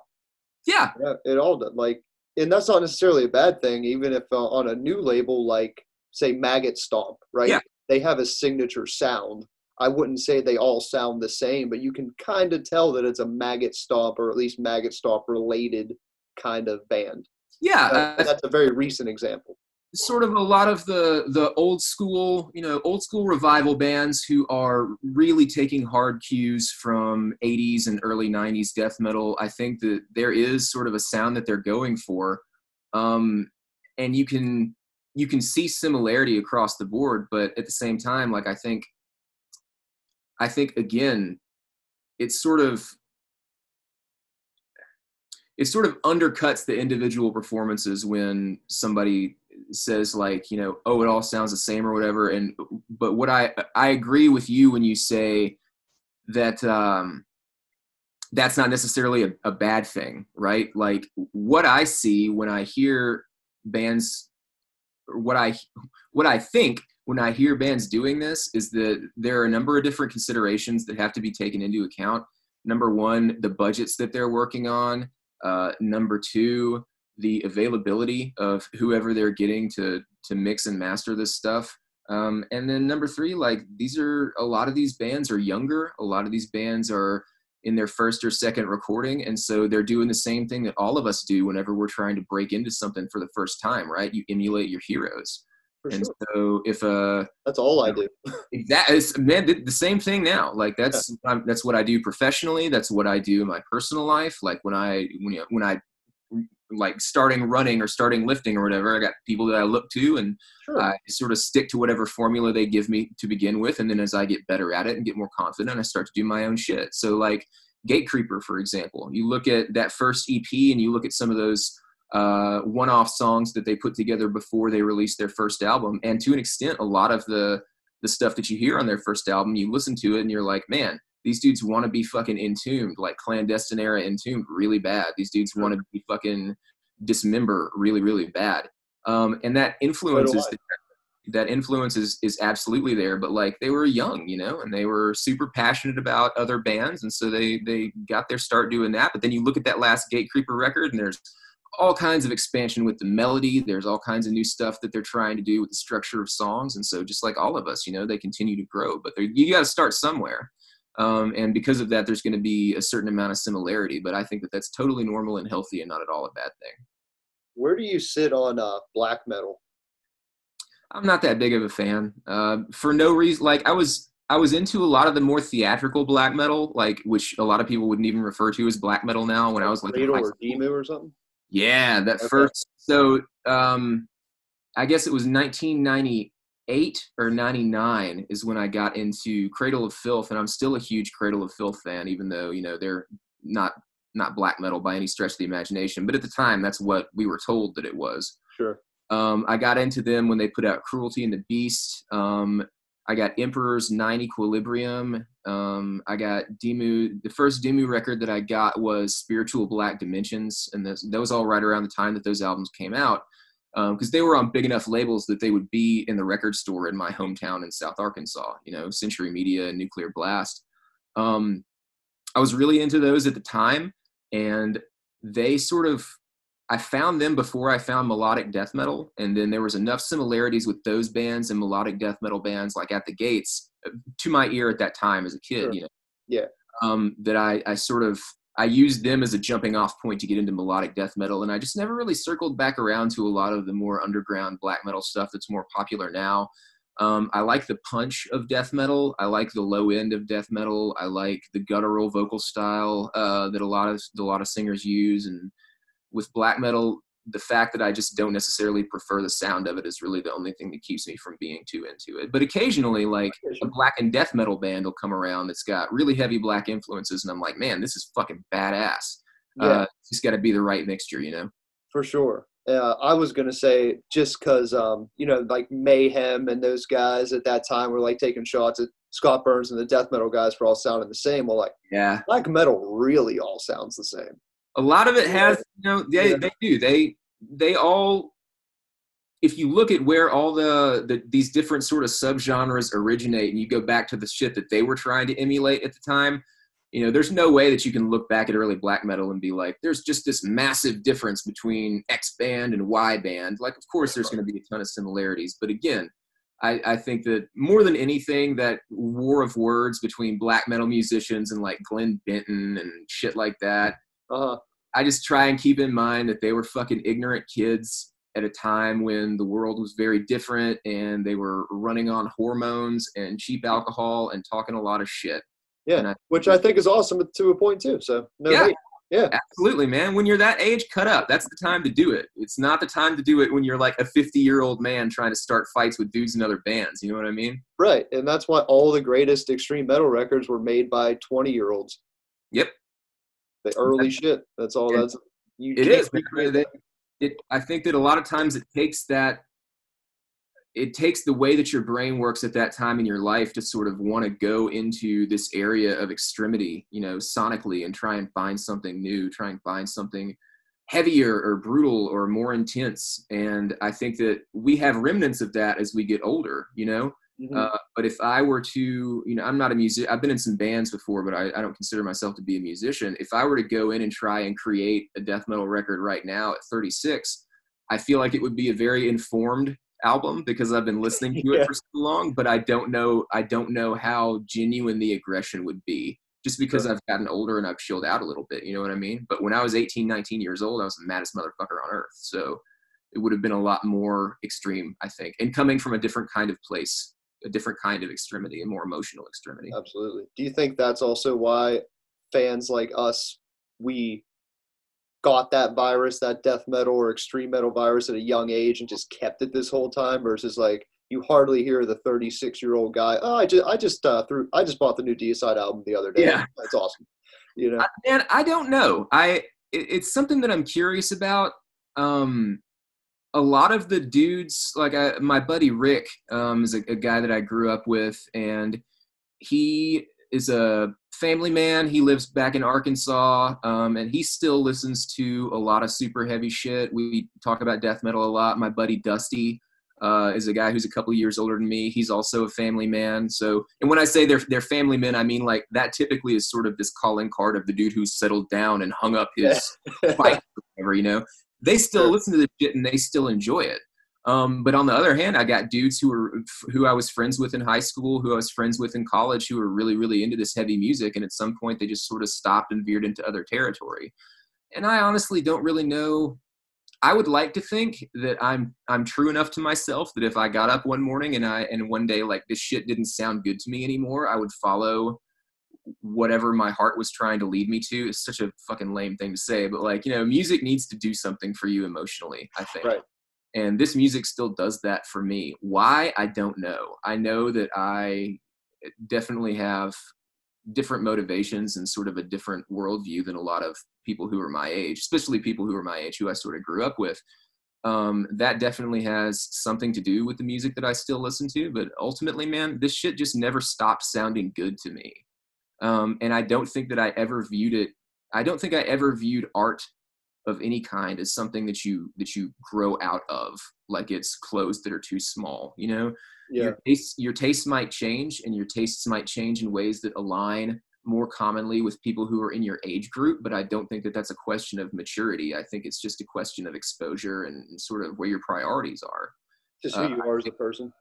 Yeah. it all does. Like, and that's not necessarily a bad thing, even if uh, on a new label like, say, Maggot Stomp, right? Yeah. They have a signature sound. I wouldn't say they all sound the same, but you can kind of tell that it's a Maggot Stomp or at least Maggot Stomp related kind of band. Yeah, that's a very recent example. Sort of a lot of the the old school, you know, old school revival bands who are really taking hard cues from 80s and early 90s death metal. I think that there is sort of a sound that they're going for, um, and you can you can see similarity across the board. But at the same time, like I think, I think again, it's sort of it sort of undercuts the individual performances when somebody says like you know oh it all sounds the same or whatever. And but what i i agree with you when you say that um that's not necessarily a, a bad thing right? Like what i see when i hear bands what i what i think when i hear bands doing this is that there are a number of different considerations that have to be taken into account. Number one the budgets that they're working on. Uh, number two, the availability of whoever they're getting to to mix and master this stuff. Um, and then number three, like these are a lot of these bands are younger. A lot of these bands are in their first or second recording, and so they're doing the same thing that all of us do whenever we're trying to break into something for the first time, right? You emulate your heroes. For and sure. so if uh that's all I do. that is man the same thing now. Like that's yeah. that's what I do professionally. That's what I do in my personal life. Like when I when you know, when I like starting running or starting lifting or whatever, I got people that I look to and sure. I sort of stick to whatever formula they give me to begin with. And then as I get better at it and get more confident, I start to do my own shit. So like Gatecreeper, for example, you look at that first EP and you look at some of those uh, one-off songs that they put together before they released their first album, and to an extent, a lot of the the stuff that you hear on their first album, you listen to it and you're like, man, these dudes want to be fucking entombed, like clandestine era entombed, really bad. These dudes want to be fucking dismember, really, really bad. Um, and that influence is that influence is, is absolutely there but like they were young you know and they were super passionate about other bands and so they they got their start doing that but then you look at that last gatecreeper record and there's all kinds of expansion with the melody. There's all kinds of new stuff that they're trying to do with the structure of songs. And so, just like all of us, you know, they continue to grow, but you got to start somewhere. Um, and because of that, there's going to be a certain amount of similarity. But I think that that's totally normal and healthy and not at all a bad thing. Where do you sit on uh, black metal? I'm not that big of a fan. Uh, for no reason, like I was, I was into a lot of the more theatrical black metal, like which a lot of people wouldn't even refer to as black metal now. When I was like, or Dimmu or something. Yeah, that okay. first. So um, I guess it was 1998 or 99 is when I got into Cradle of Filth, and I'm still a huge Cradle of Filth fan, even though you know they're not not black metal by any stretch of the imagination. But at the time, that's what we were told that it was. Sure. Um, I got into them when they put out Cruelty and the Beast. Um, I got Emperor's Nine Equilibrium. Um, I got Dimmu. The first Dimmu record that I got was Spiritual Black Dimensions, and this, that was all right around the time that those albums came out because um, they were on big enough labels that they would be in the record store in my hometown in South Arkansas. You know, Century Media and Nuclear Blast. Um, I was really into those at the time, and they sort of I found them before I found melodic death metal, and then there was enough similarities with those bands and melodic death metal bands like At the Gates uh, to my ear at that time as a kid. Sure. You know, Yeah. Um, that I I sort of I used them as a jumping off point to get into melodic death metal, and I just never really circled back around to a lot of the more underground black metal stuff that's more popular now. Um, I like the punch of death metal. I like the low end of death metal. I like the guttural vocal style uh, that a lot of a lot of singers use, and with black metal, the fact that I just don't necessarily prefer the sound of it is really the only thing that keeps me from being too into it. But occasionally, like a black and death metal band will come around that's got really heavy black influences, and I'm like, man, this is fucking badass. Yeah. Uh, it's just got to be the right mixture, you know. For sure. Uh, I was gonna say just because um, you know like Mayhem and those guys at that time were like taking shots at Scott Burns and the death metal guys for all sounding the same. Well, like Yeah, black metal really all sounds the same. A lot of it has, you know, they Yeah. they do. They they all. If you look at where all the, the these different sort of subgenres originate, and you go back to the shit that they were trying to emulate at the time, you know, there's no way that you can look back at early black metal and be like, there's just this massive difference between X band and Y band. Like, of course, there's going to be a ton of similarities, but again, I, I think that more than anything, that war of words between black metal musicians and like Glenn Benton and shit like that, Uh, I just try and keep in mind that they were fucking ignorant kids at a time when the world was very different and they were running on hormones and cheap alcohol and talking a lot of shit. yeah, I- which I think is awesome to a point too. So no, Yeah. hate. yeah, Absolutely, man. When you're that age, cut up. That's the time to do it. It's not the time to do it when you're like a 50 year old man trying to start fights with dudes in other bands. You know what I mean? right. And that's why all the greatest extreme metal records were made by twenty year olds. Yep. The early shit. That's all. And That's you. It is. it, I think that a lot of times it takes that, it takes the way that your brain works at that time in your life to sort of want to go into this area of extremity, you know, sonically and try and find something new, try and find something heavier or brutal or more intense. And I think that we have remnants of that as we get older, you know? Mhm. Uh, but if I were to, you know, I'm not a music. I've been in some bands before, but I, I don't consider myself to be a musician. If I were to go in and try and create a death metal record right now at 36, I feel like it would be a very informed album because I've been listening [laughs] to Yeah. it for so long. But I don't know. I don't know how genuine the aggression would be. Just because. I've gotten older and I've chilled out a little bit, you know what I mean? But when I was 18, 19 years old, I was the maddest motherfucker on earth. So it would have been a lot more extreme, I think, and coming from a different kind of place a different kind of extremity, a more emotional extremity. Absolutely. Do you think that's also why fans like us, we got that virus, that death metal or extreme metal virus at a young age and just kept it this whole time versus like you hardly hear the 36 year old guy, oh, I just, I just, uh, threw, I just bought the new Deicide album the other day. Yeah. That's awesome. You know? I, and I don't know. I it, it's something that I'm curious about. Um, a lot of the dudes, like I, my buddy Rick, um, is a, a guy that I grew up with, and he is a family man. He lives back in Arkansas, um, and he still listens to a lot of super heavy shit. We talk about death metal a lot. My buddy Dusty uh, is a guy who's a couple years older than me. He's also a family man. So, and when I say they're they're family men, I mean like that typically is sort of this calling card of the dude who's settled down and hung up his [laughs] or whatever. You know, they still listen to the shit and they still enjoy it. Um, but on the other hand, I got dudes who were who I was friends with in high school, who I was friends with in college, who were really really into this heavy music, and at some point they just sort of stopped and veered into other territory. And I honestly don't really know. I would like to think that I'm I'm true enough to myself that if I got up one morning and I and one day like this shit didn't sound good to me anymore, I would follow whatever my heart was trying to lead me to. It's such a fucking lame thing to say, but like, you know, music needs to do something for you emotionally, I think. Right. And this music still does that for me. Why? I don't know. I know that I definitely have different motivations and sort of a different worldview than a lot of people who are my age, especially people who are my age who I sort of grew up with. Um, that definitely has something to do with the music that I still listen to. But ultimately, man, this shit just never stopped sounding good to me. Um, and I don't think that I ever viewed it. I don't think I ever viewed art of any kind as something that you that you grow out of, like it's clothes that are too small. You know, Yeah. your tastes your tastes might change and your tastes might change in ways that align more commonly with people who are in your age group, but I don't think that that's a question of maturity. I think it's just a question of exposure and, and sort of where your priorities are. Just who uh, you are as a person.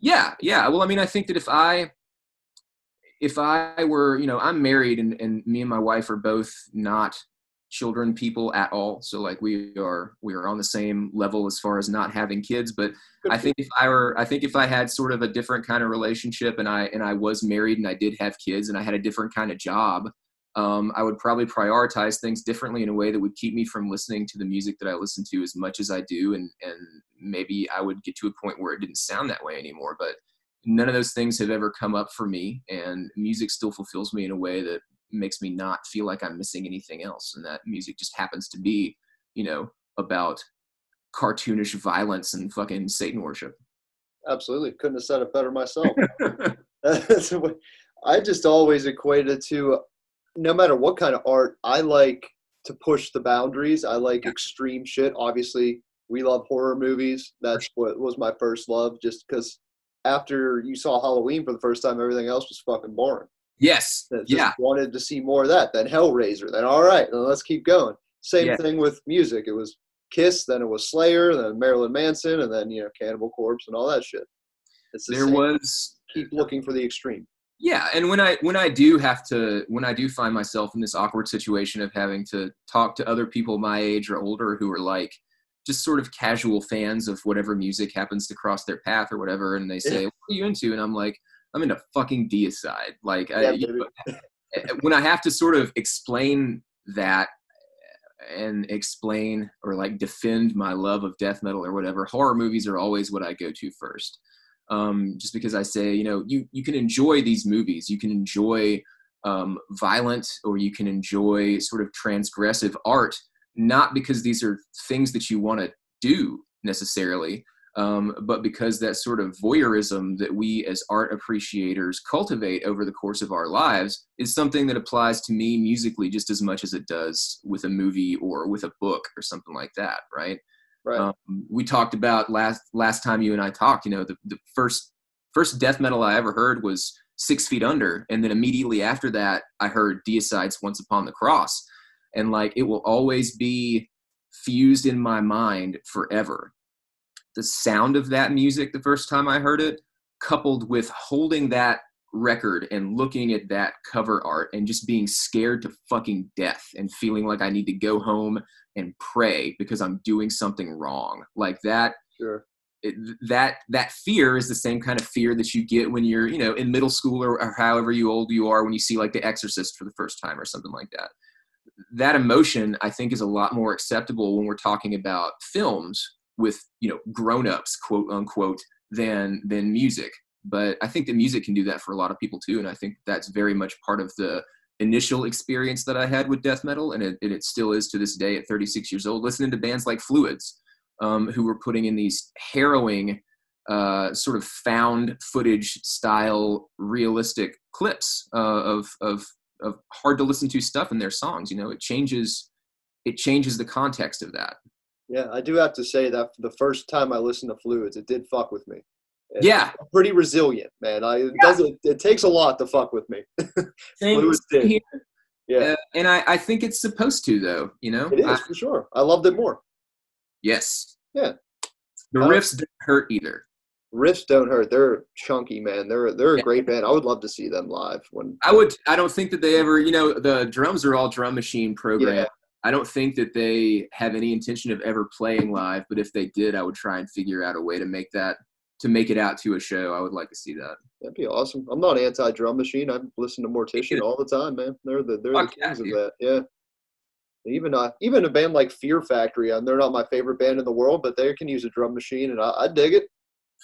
Yeah, yeah. Well, I mean, I think that if I if I were, you know, I'm married and, and me and my wife are both not children people at all. So like we are we are on the same level as far as not having kids. But I think if I were I think if I had sort of a different kind of relationship and I and I was married and I did have kids and I had a different kind of job, um, I would probably prioritize things differently in a way that would keep me from listening to the music that I listen to as much as I do, and and maybe I would get to a point where it didn't sound that way anymore. But none of those things have ever come up for me, and music still fulfills me in a way that makes me not feel like I'm missing anything else, and that music just happens to be, you know, about cartoonish violence and fucking Satan worship. Absolutely, couldn't have said it better myself. [laughs] I just always equated to no matter what kind of art, I like to push the boundaries. I like extreme shit. Obviously, we love horror movies. That's what was my first love, just because after you saw Halloween for the first time, everything else was fucking boring. Yes. Yeah. Wanted to see more of that. Then Hellraiser. Then all right, then let's keep going. Same yeah. thing with music. It was Kiss, then it was Slayer, then Marilyn Manson, and then you know Cannibal Corpse and all that shit. The there same. was keep looking for the extreme yeah and when i when i do have to when i do find myself in this awkward situation of having to talk to other people my age or older who are like just sort of casual fans of whatever music happens to cross their path or whatever and they say yeah. what are you into? And i'm like i'm into fucking deicide. Like yeah, I, you know, when i have to sort of explain that and explain or like defend my love of death metal or whatever horror movies are always what i go to first. Um, just because I say, you know, you, you can enjoy these movies, you can enjoy um, violent or you can enjoy sort of transgressive art, not because these are things that you want to do necessarily, um, but because that sort of voyeurism that we as art appreciators cultivate over the course of our lives is something that applies to me musically just as much as it does with a movie or with a book or something like that, right? Right. Um, we talked about last last time you and I talked. You know, the, the first first death metal I ever heard was Six Feet Under, and then immediately after that, I heard Deicide's Once Upon the Cross, and like it will always be fused in my mind forever. The sound of that music the first time I heard it, coupled with holding that record and looking at that cover art and just being scared to fucking death and feeling like I need to go home and pray because I'm doing something wrong. Like that. Sure. It, that that fear is the same kind of fear that you get when you're you know in middle school or, or however you old you are when you see like the exorcist for the first time or something like that that emotion i think is a lot more acceptable when we're talking about films with you know grown-ups quote unquote than than music. But i think that music can do that for a lot of people too and i think that's very much part of the initial experience that I had with death metal, and it, and it still is to this day at 36 years old, listening to bands like Fluids, um, who were putting in these harrowing, uh, sort of found footage style, realistic clips uh, of, of, of hard to listen to stuff in their songs. You know, it changes, it changes the context of that. Yeah, I do have to say that the first time I listened to Fluids, it did fuck with me. It's yeah, pretty resilient, man. I it yeah. doesn't. It takes a lot to fuck with me. [laughs] Same here. Yeah, uh, and I, I think it's supposed to though. You know, it is I, for sure. I loved it more. Yes. Yeah. The riffs don't hurt either. Riffs don't hurt. They're chunky, man. They're they're a great band. I would love to see them live. When I would, I don't think that they ever. You know, the drums are all drum machine programmed. Yeah. I don't think that they have any intention of ever playing live. But if they did, I would try and figure out a way to make that to make it out to a show. I would like to see that. That'd be awesome. I'm not anti drum machine. I listen to Mortician all the time, man. They're the they're Fuck the kings yeah, of that. Yeah. Even uh, even a band like Fear Factory, and uh, they're not my favorite band in the world, but they can use a drum machine, and I, I dig it.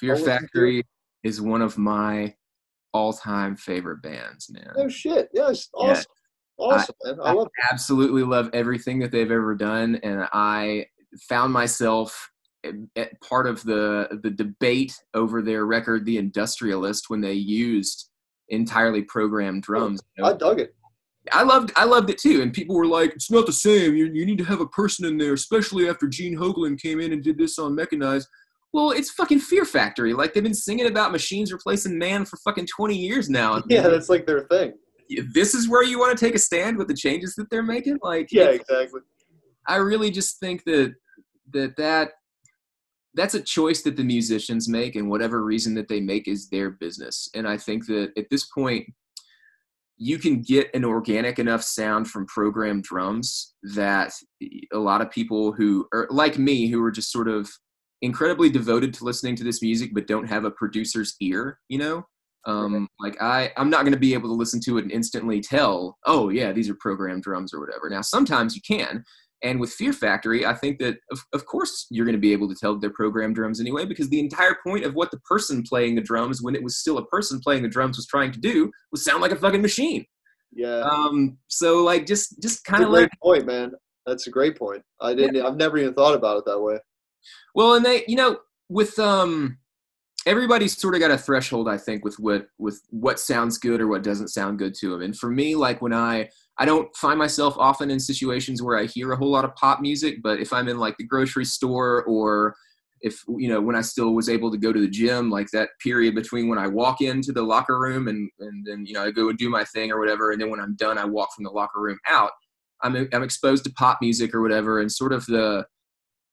Fear Factory is one of my all-time favorite bands, man. Oh shit! Yes, awesome, yeah. awesome, I, man. I, I absolutely love everything that they've ever done, and I found myself part of the the debate over their record, The Industrialist, when they used entirely programmed oh, drums. You know? I dug it. I loved I loved it too, and people were like, "It's not the same. You, you need to have a person in there, especially after Gene Hoglan came in and did this on Mechanized." Well, it's fucking Fear Factory. Like they've been singing about machines replacing man for fucking twenty years now. [laughs] Yeah, that's like their thing. this is where you want to take a stand with the changes that they're making. Like, yeah, exactly. I really just think that that that that's a choice that the musicians make, and whatever reason that they make is their business. And I think that at this point, you can get an organic enough sound from programmed drums that a lot of people who are like me, who are just sort of incredibly devoted to listening to this music but don't have a producer's ear, you know, um, like I, I'm not going to be able to listen to it and instantly tell, oh yeah, these are programmed drums or whatever. Now sometimes you can, and with Fear Factory, I think that of, of course you're going to be able to tell they're programmed drums anyway, because the entire point of what the person playing the drums, when it was still a person playing the drums, was trying to do was sound like a fucking machine. Yeah. Um. So like, just just kind of like, great point, man. That's a great point. I didn't. I've never even thought about it that way. Well, and they, you know, with um, everybody's sort of got a threshold, I think, with what with what sounds good or what doesn't sound good to them. And for me, like when I I don't find myself often in situations where I hear a whole lot of pop music, but if I'm in like the grocery store or if you know when I still was able to go to the gym, like that period between when I walk into the locker room and and then you know I go and do my thing or whatever, and then when I'm done, I walk from the locker room out. I'm I'm exposed to pop music or whatever, and sort of the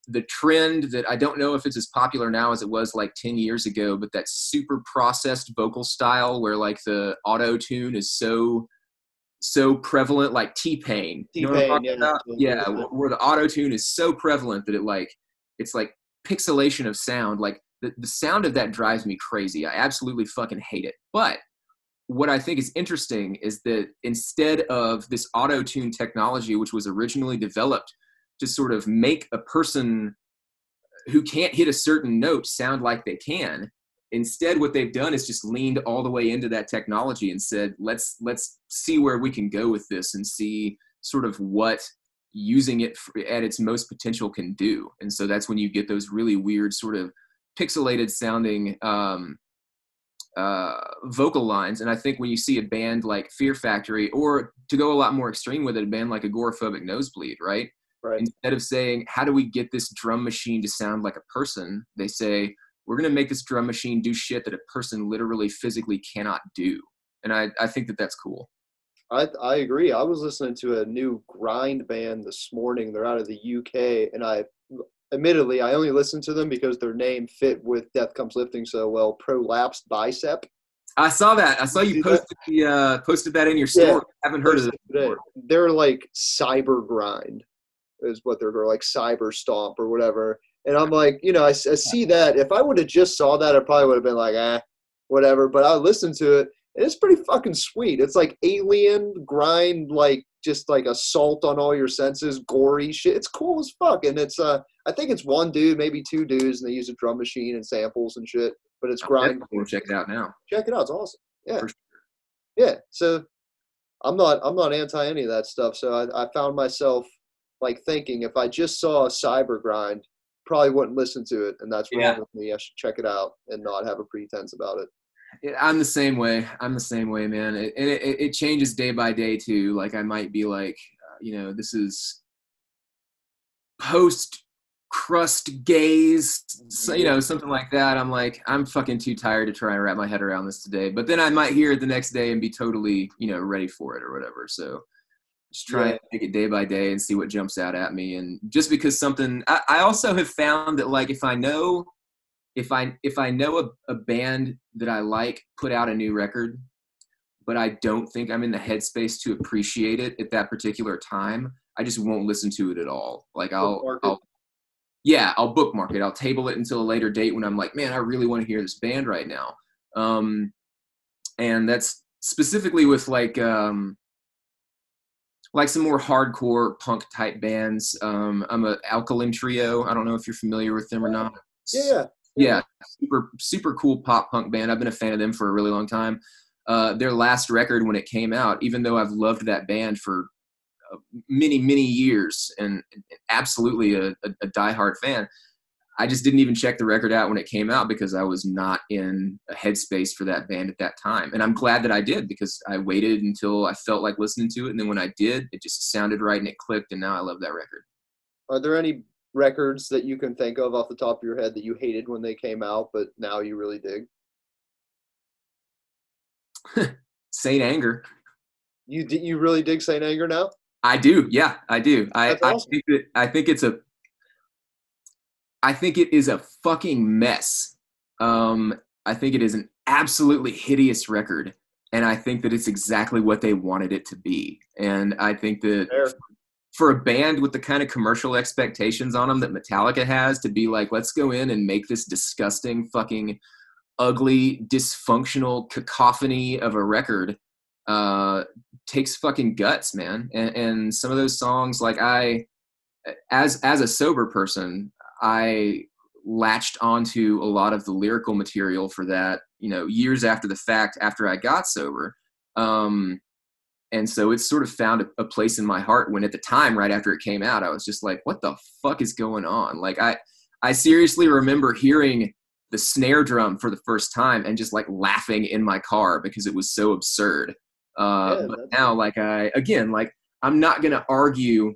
the trend that I don't know if it's as popular now as it was like 10 years ago, but that super processed vocal style where like the auto tune is so so prevalent, like T Pain. You know what I'm T-Pain, yeah. Yeah, where the auto tune is so prevalent that it like it's like pixelation of sound. Like the, the sound of that drives me crazy. I absolutely fucking hate it. But what I think is interesting is that instead of this auto tune technology, which was originally developed to sort of make a person who can't hit a certain note sound like they can, instead what they've done is just leaned all the way into that technology and said let's let's see where we can go with this and see sort of what using it at its most potential can do. And so that's when you get those really weird sort of pixelated sounding um, uh, vocal lines. And i think when you see a band like fear factory or to go a lot more extreme with it a band like agoraphobic nosebleed right Right. instead of saying how do we get this drum machine to sound like a person they say we're going to make this drum machine do shit that a person literally physically cannot do and i, I think that that's cool I I agree. I was listening to a new grind band this morning. They're out of the UK, and I, admittedly, I only listened to them because their name fit with Death Comes Lifting so well. Prolapsed Bicep. i saw that i saw you that? posted the uh posted that in your Yeah. store haven't heard of it Today. They're like cyber grind, is what they're like cyber stomp or whatever. And I'm like, you know, I see that. If I would have just saw that, I probably would have been like, ah, whatever. But I listened to it, and it's pretty fucking sweet. It's like alien grind, like just like assault on all your senses, gory shit. It's cool as fuck. And it's uh, I think it's one dude, maybe two dudes, and they use a drum machine and samples and shit. But it's grind. gonna check it out now Check it out. It's awesome. Yeah. For Yeah. So I'm not I'm not anti any of that stuff. So I, I found myself like thinking if I just saw a cyber grind, probably wouldn't listen to it, and that's wrong Yeah. with me. I should check it out and not have a pretense about it. Yeah, I'm the same way. I'm the same way, man. It, and it, it changes day by day too. Like I might be like, uh, you know, this is post crust gaze, so, you know, something like that. I'm like, I'm fucking too tired to try and wrap my head around this today. But then I might hear it the next day and be totally, you know, ready for it or whatever. So just try Yeah. and take it day by day and see what jumps out at me. And just because something, I, I also have found that like if I know if I if I know a, a band that I like put out a new record, but I don't think I'm in the headspace to appreciate it at that particular time, I just won't listen to it at all. Like I'll, I'll yeah, I'll bookmark it. I'll table it until a later date when I'm like, man, I really want to hear this band right now. Um, and that's specifically with like um, like some more hardcore punk type bands. Um, I'm a Alkaline Trio. I don't know if you're familiar with them or not. Yeah, yeah. Super super cool pop punk band. I've been a fan of them for a really long time. Uh, their last record when it came out, even though I've loved that band for uh, many many years and absolutely a, a, a diehard fan, I just didn't even check the record out when it came out because I was not in a headspace for that band at that time. And I'm glad that I did because I waited until I felt like listening to it, and then when I did, it just sounded right and it clicked, and now I love that record. Are there any records that you can think of off the top of your head that you hated when they came out, but now you really dig? [laughs] Saint Anger. You you really dig Saint Anger now? I do. Yeah, I do. I, That's I awesome. think that I think it's a I think it is a fucking mess. Um, I think it is an absolutely hideous record, and I think that it's exactly what they wanted it to be. And I think that Fair. for a band with the kind of commercial expectations on them that Metallica has, to be like, let's go in and make this disgusting, fucking, ugly, dysfunctional cacophony of a record, uh, takes fucking guts, man. And, and some of those songs, like I, as as a sober person, I latched onto a lot of the lyrical material for that, you know, years after the fact, after I got sober. Um, and so it's sort of found a, a place in my heart when at the time, right after it came out, I was just like, what the fuck is going on? Like I, I seriously remember hearing the snare drum for the first time and just like laughing in my car because it was so absurd. Uh, Yeah, but now, like I, again, like I'm not going to argue.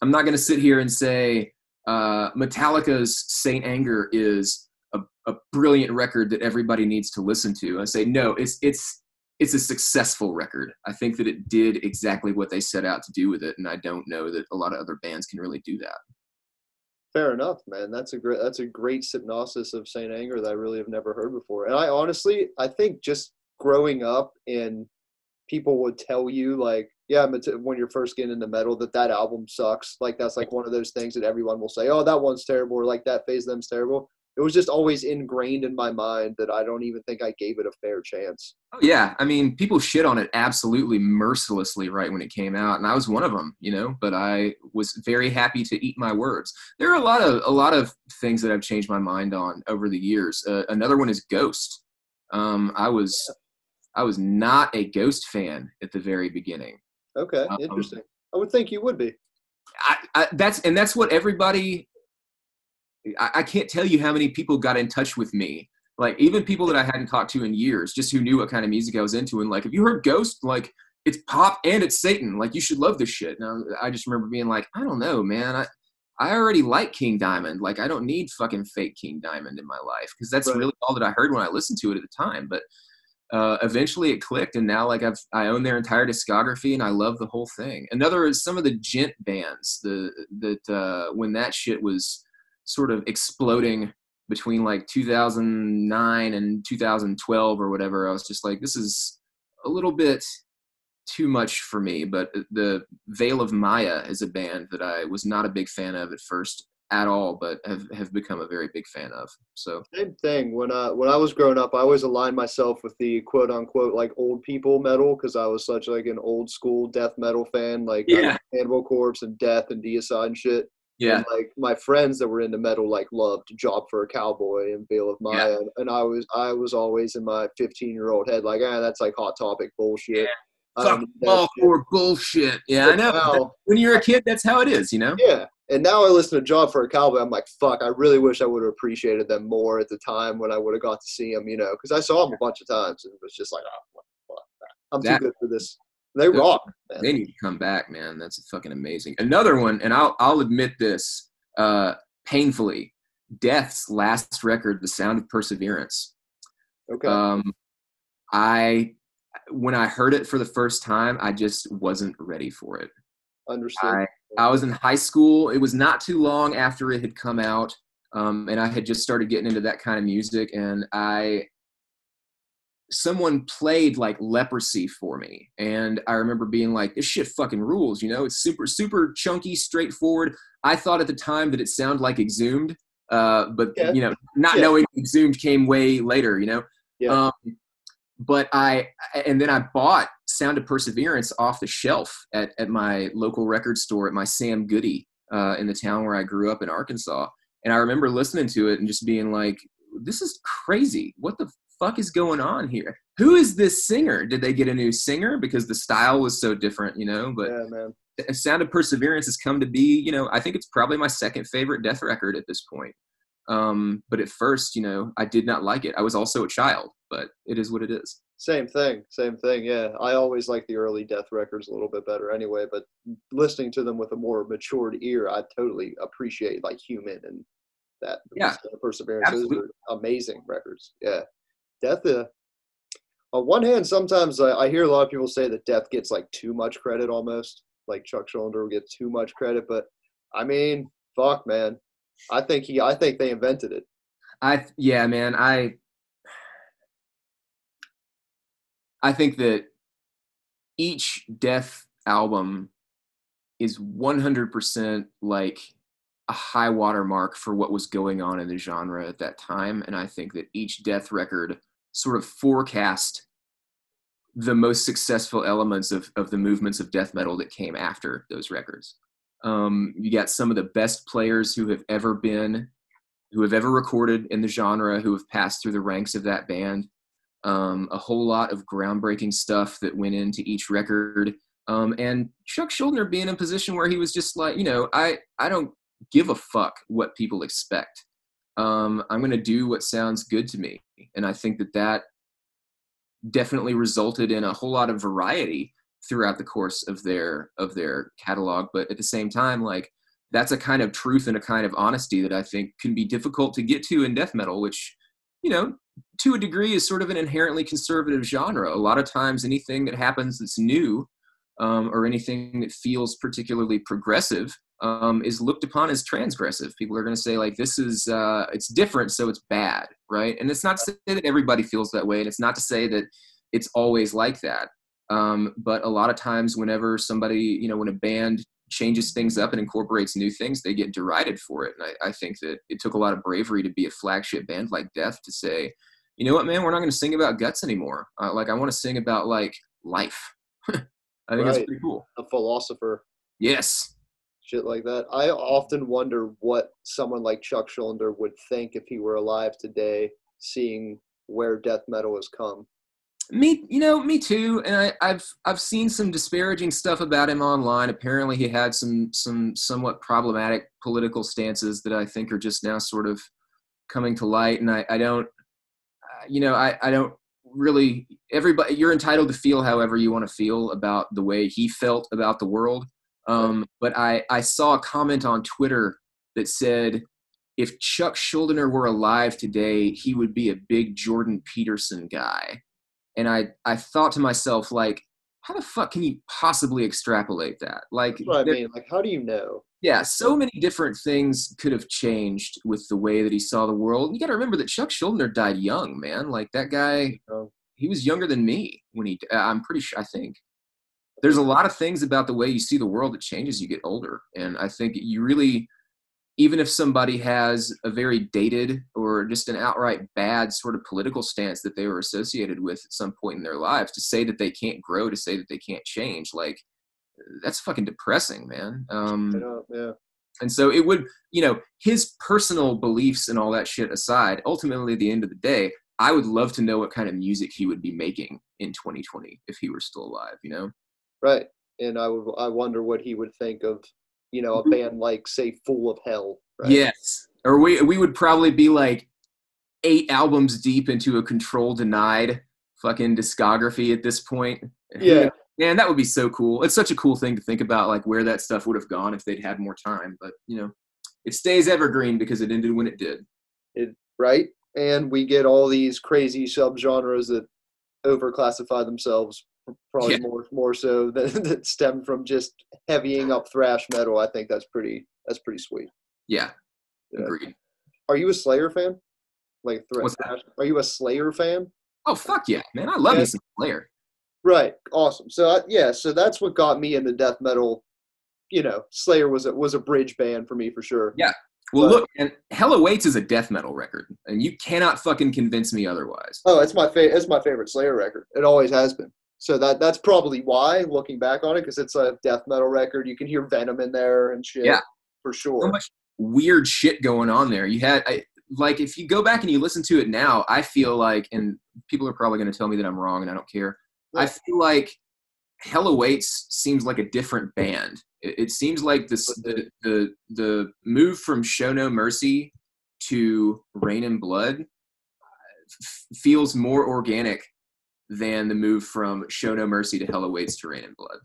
I'm not going to sit here and say uh, Metallica's Saint Anger is a, a brilliant record that everybody needs to listen to. I say no, it's it's it's a successful record. I think that it did exactly what they set out to do with it, and I don't know that a lot of other bands can really do that. Fair enough, man. That's a great that's a great synopsis of Saint Anger that I really have never heard before. And I honestly, I think just growing up and people would tell you like, yeah, when you're first getting into metal, that that album sucks. Like that's like one of those things that everyone will say, oh, that one's terrible, or like that phase of them's terrible. It was just always ingrained in my mind that I don't even think I gave it a fair chance. Oh yeah, I mean, people shit on it absolutely mercilessly right when it came out, and I was one of them, you know. But I was very happy to eat my words. There are a lot of a lot of things that I've changed my mind on over the years. Uh, another one is Ghost. Um, I was I was not a Ghost fan at the very beginning. Okay, Um, interesting. I would think you would be. I, I, that's and that's what everybody. I, I can't tell you how many people got in touch with me, like even people that I hadn't talked to in years, just who knew what kind of music I was into, and like, have you heard Ghost? Like, it's pop and it's Satan. Like, you should love this shit. And I, I just remember being like, I don't know, man. I I already like King Diamond. Like, I don't need fucking fake King Diamond in my life because that's Right. really all that I heard when I listened to it at the time. But uh, eventually it clicked and now like I've I own their entire discography and I love the whole thing. Another is some of the djent bands the that uh, when that shit was sort of exploding between like 2009 and 2012 or whatever I was just like this is a little bit too much for me but the Veil of Maya is a band that I was not a big fan of at first at all but have, have become a very big fan of so Same thing. When I when I was growing up, I always aligned myself with the quote unquote like old people metal because I was such like an old school death metal fan, like Yeah. Cannibal Corpse and Death and Deicide and shit. yeah And, like my friends that were into metal like loved Job for a Cowboy and Veil of Maya, and, and I was I was always in my 15 year old head like ah that's like hot topic bullshit. Don't fuck that all shit." bullshit yeah I know now- when you're a kid that's how it is you know Yeah. And now I listen to Job for a Cowboy. I'm like, fuck, I really wish I would have appreciated them more at the time when I would have got to see them, you know, because I saw them a bunch of times and it was just like, oh, fuck. I'm That- too good for this. They rock, man. they need to come back, man. That's fucking amazing. Another one, and I'll I'll admit this uh, painfully. Death's last record, "The Sound of Perseverance." Okay. Um, I when I heard it for the first time, I just wasn't ready for it. Understood. I I was in high school. It was not too long after it had come out, um, and I had just started getting into that kind of music. And I, someone played like Leprosy for me, and I remember being like, "This shit fucking rules." You know, it's super super chunky, straightforward. I thought at the time that it sounded like Exhumed, uh, but Yeah. you know, not Yeah. knowing Exhumed came way later. You know, Yeah. um, but I and then I bought Sound of Perseverance off the shelf at, at my local record store at my Sam Goody uh, in the town where I grew up in Arkansas. And I remember listening to it and just being like, "This is crazy! What the fuck is going on here? Who is this singer? Did they get a new singer because the style was so different, you know?" But yeah, man. Sound of Perseverance has come to be, you know, I think it's probably my second favorite death record at this point. Um, but at first, you know, I did not like it. I was also a child, but it is what it is. Same thing. Same thing. Yeah. I always like the early death records a little bit better anyway, but listening to them with a more matured ear, I totally appreciate like Human and that. Yeah. Perseverance. Those are amazing records. Yeah. Death, uh, on one hand, sometimes I, I hear a lot of people say that Death gets like too much credit almost, like Chuck Schuldiner will get too much credit. But I mean, fuck, man, I think he, I think they invented it. I yeah, man. I I think that each Death album is 100% like a high watermark for what was going on in the genre at that time. And I think that each Death record sort of forecast the most successful elements of, of the movements of death metal that came after those records. Um, you got some of the best players who have ever been, who have ever recorded in the genre, who have passed through the ranks of that band. Um, a whole lot of groundbreaking stuff that went into each record. Um, and Chuck Schuldiner being in a position where he was just like, you know, I, I don't give a fuck what people expect. Um, I'm going to do what sounds good to me. And I think that that definitely resulted in a whole lot of variety throughout the course of their of their catalog but at the same time like that's a kind of truth and a kind of honesty that i think can be difficult to get to in death metal which you know to a degree is sort of an inherently conservative genre a lot of times anything that happens that's new um, or anything that feels particularly progressive um, is looked upon as transgressive. People are going to say like this is uh, it's different, so it's bad, right? And it's not to say that everybody feels that way, and it's not to say that it's always like that. Um, but a lot of times, whenever somebody, you know, when a band changes things up and incorporates new things, they get derided for it. And I, I think that it took a lot of bravery to be a flagship band like Death to say, you know what, man, we're not going to sing about guts anymore. Uh, like I want to sing about like life. [laughs] I think right. that's pretty cool. A philosopher. Yes. Shit like that. I often wonder what someone like Chuck Schuldiner would think if he were alive today, seeing where death metal has come. Me, you know, me too. And I, I've I've seen some disparaging stuff about him online. Apparently, he had some some somewhat problematic political stances that I think are just now sort of coming to light. And I, I don't, you know, I, I don't really everybody you're entitled to feel however you want to feel about the way he felt about the world. Um, but I, I saw a comment on twitter that said if chuck schuldiner were alive today he would be a big jordan peterson guy. And i i thought to myself like how the fuck can you possibly extrapolate that? Like i mean like how do you know yeah so many different things could have changed with the way that he saw the world. You got to remember that chuck schuldiner died young man. Like that guy he was younger than me when he uh, i'm pretty sure i think. There's a lot of things about the way you see the world that changes you get older and i think you really even if somebody has a very dated or just an outright bad sort of political stance that they were associated with at some point in their lives to say that they can't grow to say that they can't change like that's fucking depressing man um yeah and so it would you know his personal beliefs and all that shit aside ultimately at the end of the day I would love to know what kind of music he would be making in 2020 if he were still alive, you know? Right. And I would I wonder what he would think of, you know, a mm-hmm. band like say Full of Hell. Right? Yes. Or we we would probably be like eight albums deep into a control denied fucking discography at this point. Yeah. Man, that would be so cool. It's such a cool thing to think about, like where that stuff would have gone if they'd had more time. But you know, it stays evergreen because it ended when it did. It right and we get all these crazy subgenres that overclassify themselves probably yeah. more more so [laughs] than that stem from just heavying up thrash metal. I think that's pretty that's pretty sweet. Yeah, yeah. agreed. Are you a Slayer fan? Like thrash? Are you a Slayer fan? Oh fuck yeah, man! I love yeah. Slayer. Right, awesome. So uh, yeah, so that's what got me into death metal. You know, Slayer was a was a bridge band for me for sure. Yeah, well, but, look, and Hell Awaits is a death metal record, and you cannot fucking convince me otherwise. Oh, it's my favorite. It's my favorite Slayer record. It always has been. So that that's probably why, looking back on it, because it's a death metal record. You can hear Venom in there and shit. Yeah, for sure. So much weird shit going on there. You had I, like if you go back and you listen to it now, I feel like, and people are probably going to tell me that I'm wrong, and I don't care. I feel like Hell Awaits seems like a different band it, it seems like this the, the the move from Show No Mercy to Reign in Blood uh, f- feels more organic than the move from Show No Mercy to Hell Awaits to Reign in Blood.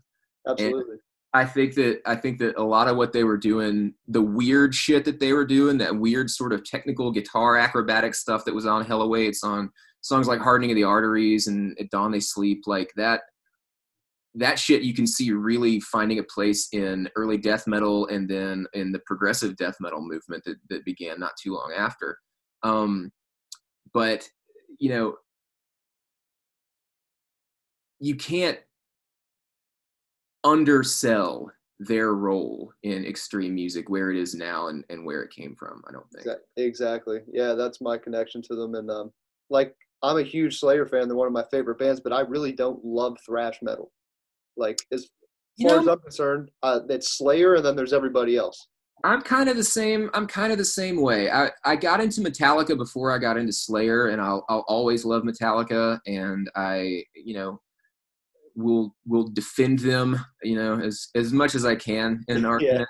Absolutely. And I think that I think that a lot of what they were doing, the weird shit that they were doing, that weird sort of technical guitar acrobatic stuff that was on Hell Awaits on songs like hardening of the arteries and at dawn they sleep like that that shit you can see really finding a place in early death metal and then in the progressive death metal movement that, that began not too long after. Um, but you know you can't undersell their role in extreme music where it is now and, and where it came from i don't think. Exactly. Yeah that's my connection to them and um like i'm a huge slayer fan they're one of my favorite bands but i really don't love thrash metal. Like as You far as i'm concerned uh it's slayer and then there's everybody else. I'm kind of the same i'm kind of the same way. I, I got into metallica before i got into slayer and I'll, I'll always love metallica and i you know will will defend them you know as as much as i can in an [laughs] argument.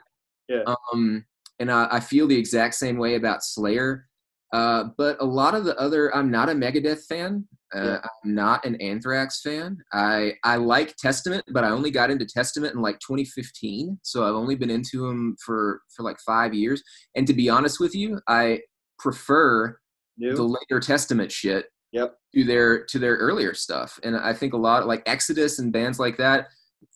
yeah. um and I, I feel the exact same way about slayer uh but a lot of the other i'm not a megadeth fan uh, Yeah. i'm not an anthrax fan i i like testament but i only got into testament in like 2015 so i've only been into them for for like five years and to be honest with you i prefer new the later testament shit Yep. to their to their earlier stuff and i think a lot like exodus and bands like that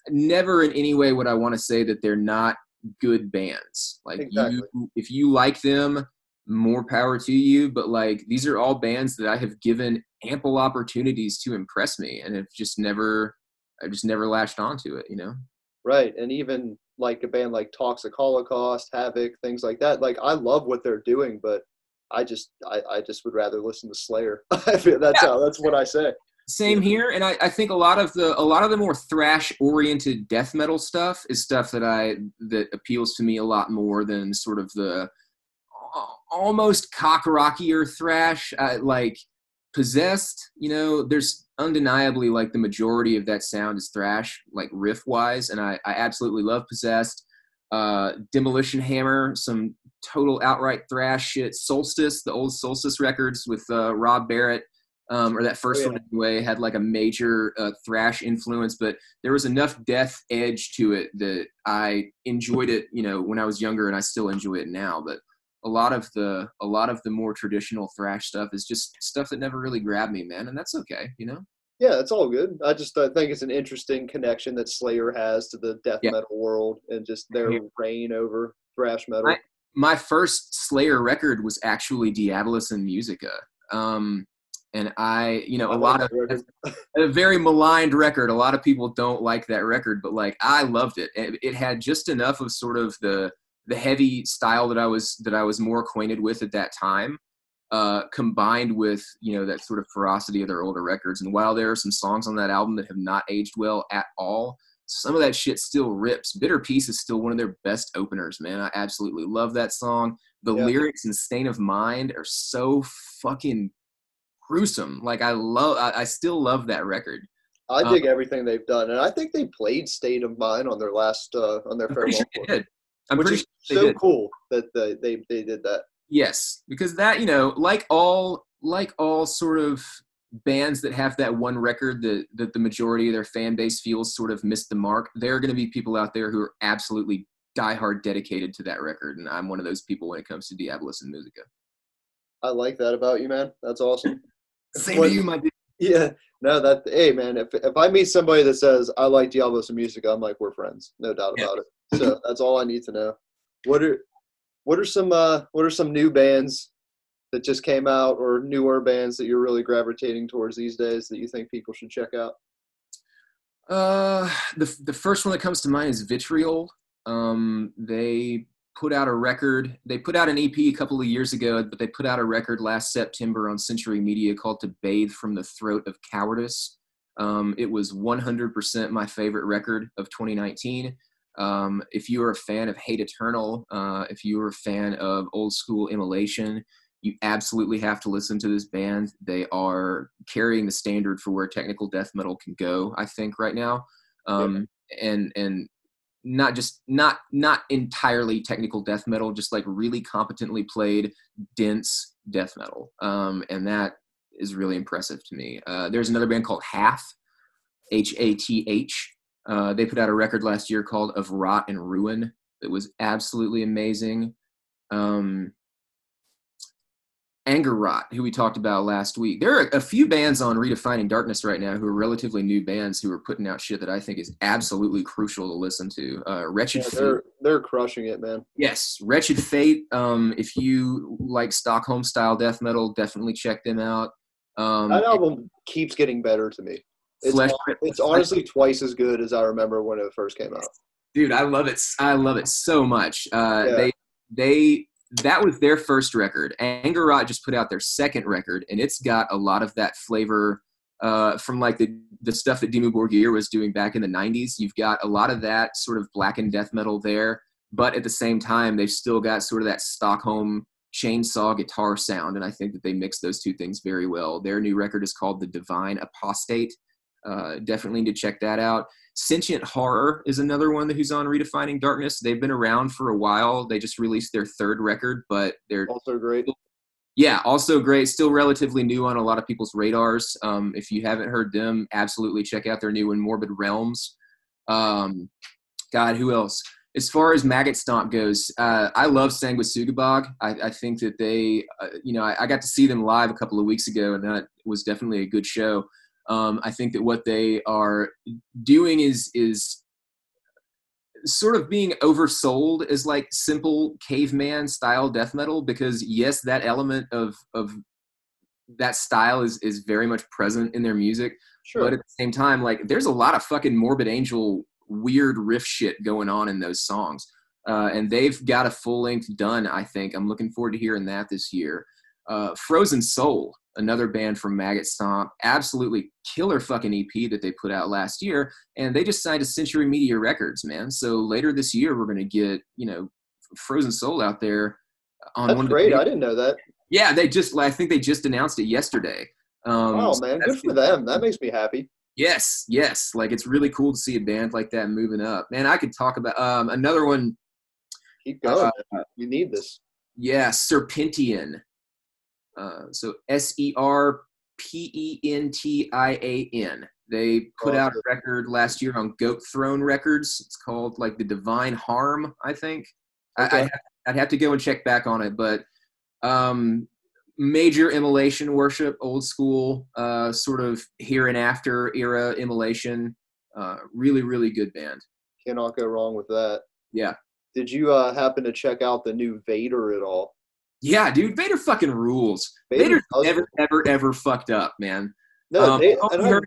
never in any way would i want to say that they're not good bands like Exactly. you if you like them more power to you but like these are all bands that i have given ample opportunities to impress me and have just never I've just never latched onto it you know? Right and even like a band like toxic holocaust havoc things like that like i love what they're doing but i just i, I just would rather listen to slayer. [laughs] That's Yeah. how that's what i say. Same here, and I, I think a lot of the a lot of the more thrash oriented death metal stuff is stuff that I that appeals to me a lot more than sort of the almost cock rockier thrash. Uh, like possessed, you know, there's undeniably like the majority of that sound is thrash, like riff wise, and I, I absolutely love possessed. Uh, Demolition Hammer, some total outright thrash shit. Solstice, the old Solstice records with uh, Rob Barrett um, or that first yeah. one anyway, had like a major uh, thrash influence, but there was enough death edge to it that I enjoyed it, you know, when I was younger, and I still enjoy it now. But a lot of the a lot of the more traditional thrash stuff is just stuff that never really grabbed me, man, and that's okay, you know. yeah it's all good i just uh, think it's an interesting connection that slayer has to the death Yeah. metal world and just their Yeah. reign over thrash metal I- My first Slayer record was actually Diabolus in Musica. Um, and I, you know, I a lot of [laughs] a very maligned record. A lot of people don't like that record, but like I loved it. It, it had just enough of sort of the the heavy style that I was that I was more acquainted with at that time, uh, combined with you know that sort of ferocity of their older records. And while there are some songs on that album that have not aged well at all, some of that shit still rips. Bitter Peace is still one of their best openers, man. I absolutely love that song. The Yeah. lyrics in Stain of Mind are so fucking gruesome. Like I love, I, I still love that record. I Um, dig everything they've done, and I think they played "Stain of Mind" on their last uh, on their farewell sure. I'm which pretty is sure so did. cool that they, they they did that. Yes, because that you know, like all like all sort of bands that have that one record that that the majority of their fan base feels sort of missed the mark. There are going to be people out there who are absolutely diehard dedicated to that record, and I'm one of those people when it comes to Diabolus in Musica. I like that about you, man. That's awesome. [laughs] Same What- to you, my dude. Yeah, no, that hey, man. If if I meet somebody that says I like Diablos and music, I'm like we're friends, no doubt Yeah. about it. So [laughs] that's all I need to know. What are what are some uh what are some new bands that just came out or newer bands that you're really gravitating towards these days that you think people should check out? Uh, the the first one that comes to mind is Vitriol. Um, they put out a record. They put out an EP a couple of years ago, but they put out a record last September on Century Media called "To Bathe from the Throat of Cowardice." Um, it was 100% my favorite record of 2019. Um, if you are a fan of Hate Eternal, uh, if you are a fan of old school Immolation, you absolutely have to listen to this band. They are carrying the standard for where technical death metal can go, I think, right now. Um, And and not just not not entirely technical death metal, just like really competently played, dense death metal. Um, and that is really impressive to me. Uh, there's another band called Hath, H A T H. Uh, they put out a record last year called Of Rot and Ruin that was absolutely amazing. Um, Angerot, who we talked about last week. There are a few bands on Redefining Darkness right now who are relatively new bands who are putting out shit that I think is absolutely crucial to listen to. Uh, Wretched Yeah, they're they're crushing it, man. Yes, Wretched Fate. Um, if you like Stockholm style death metal, definitely check them out. Um, That album keeps getting better to me. It's, it's honestly twice as good as I remember when it first came out. dude i love it i love it so much. Uh Yeah. they they that was their first record. Angerot just put out their second record and it's got a lot of that flavor uh from like the the stuff that Dimmu Borgir was doing back in the 90s you've got a lot of that sort of black and death metal there but at the same time they've still got sort of that stockholm chainsaw guitar sound and i think that they mix those two things very well. Their new record is called the divine apostate uh, definitely need to check that out Sentient Horror is another one who's on Redefining Darkness. They've been around for a while. They just released their third record, but they're Also great. yeah, also great. Still relatively new on a lot of people's radars. Um, if you haven't heard them, absolutely check out their new one, Morbid Realms. Um, God, who else? As far as Maggot Stomp goes, uh, I love Sanguisugabog. I, I think that they, uh, you know, I, I got to see them live a couple of weeks ago, and that was definitely a good show. Um, I think that what they are doing is is sort of being oversold as like simple caveman style death metal because yes that element of of that style is is very much present in their music Sure. but at the same time like there's a lot of fucking morbid angel weird riff shit going on in those songs. Uh, and they've got a full length done i think. I'm looking forward to hearing that this year uh, frozen soul another band from maggot stomp absolutely killer fucking ep that they put out last year and they just signed to century media records man so later this year we're going to get you know frozen soul out there on That's one of the great. I didn't know that. yeah they just i think they just announced it yesterday um, Oh man, good for them. [laughs] That makes me happy. Yes, yes. Like it's really cool to see a band like that moving up. Man, I could talk about um, another one. Keep going. Uh. You need this. Yeah, Serpentian. Uh, so S E R P E N T I A N. They put out a record last year on Goat Throne Records. It's called like the Divine Harm, I think. I, Okay. I, I'd have to go and check back on it, but um, major immolation worship, old school, uh, sort of Here in After era immolation. Uh, really, really good band. Cannot go wrong with that. Yeah. Did you uh, happen to check out the new Vader at all? Yeah, dude, Vader fucking rules. Vader Vader's never, ever, ever fucked up, man. No, Um, they, heard-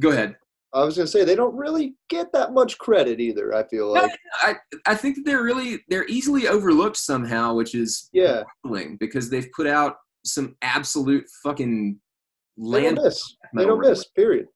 Go ahead. I was gonna say they don't really get that much credit either. I feel like. I, I think that they're really they're easily overlooked somehow, which is Yeah, because they've put out some absolute fucking they land. don't miss. They don't miss. Period.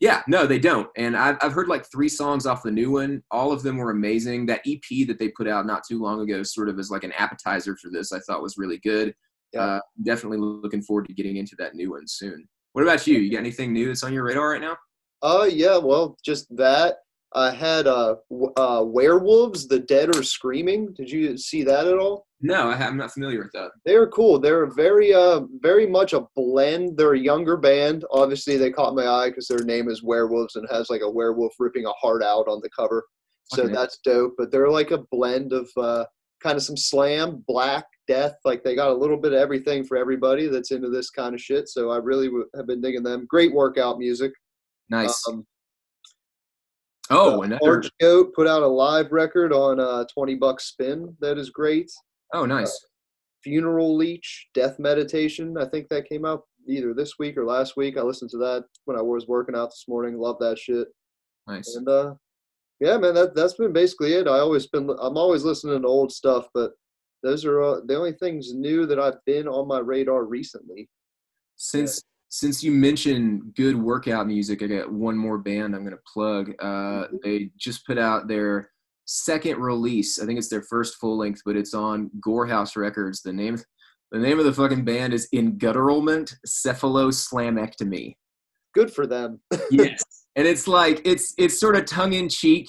Yeah, no, they don't. And I've I've heard like three songs off the new one. All of them were amazing. That EP that they put out not too long ago, sort of as like an appetizer for this, I thought was really good. Yeah. Uh, definitely looking forward to getting into that new one soon. What about you? You got anything new that's on your radar right now? Uh, yeah. Well, just that. I had uh, uh, werewolves. The dead are screaming. Did you see that at all? No, I, I'm not familiar with that. They're cool. They're very, uh, very much a blend. They're a younger band. Obviously, they caught my eye because their name is Werewolves and has like a werewolf ripping a heart out on the cover. So Okay. that's dope. But they're like a blend of uh, kind of some slam, black, death. Like they got a little bit of everything for everybody that's into this kind of shit. So I really w- have been digging them. Great workout music. Nice. Um, oh, uh, another. Orange Goat put out a live record on uh, 20 Bucks Spin. That is great. Oh, nice. Funeral Leech, Death Meditation. I think that came out either this week or last week. I listened to that when I was working out this morning. Love that shit. Nice. And uh, yeah, man, that that's been basically it. I always been I'm always listening to old stuff, but those are uh, the only things new that I've been on my radar recently. Since since you mentioned good workout music, I got one more band I'm going to plug. Uh, they just put out their second release. I think it's their first full length, but it's on Gorehouse Records. The name the name of the fucking band is Ingutturalment Cephaloslamectomy. Good for them. [laughs] yes and it's like it's it's sort of tongue-in-cheek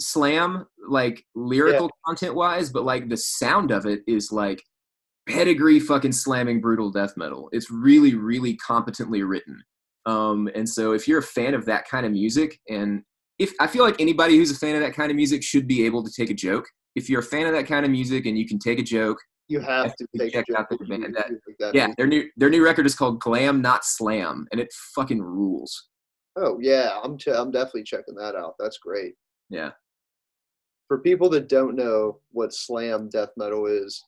slam like lyrical content wise but like the sound of it is like pedigree fucking slamming brutal death metal it's really really competently written um and so if you're a fan of that kind of music and if i feel like anybody who's a fan of that kind of music should be able to take a joke if you're a fan of that kind of music and you can take a joke You have to take check out the band. like that Yeah, music. their new their new record is called Glam Not Slam, and it fucking rules. Oh yeah, I'm ch- I'm definitely checking that out. That's great. Yeah. For people that don't know what slam death metal is,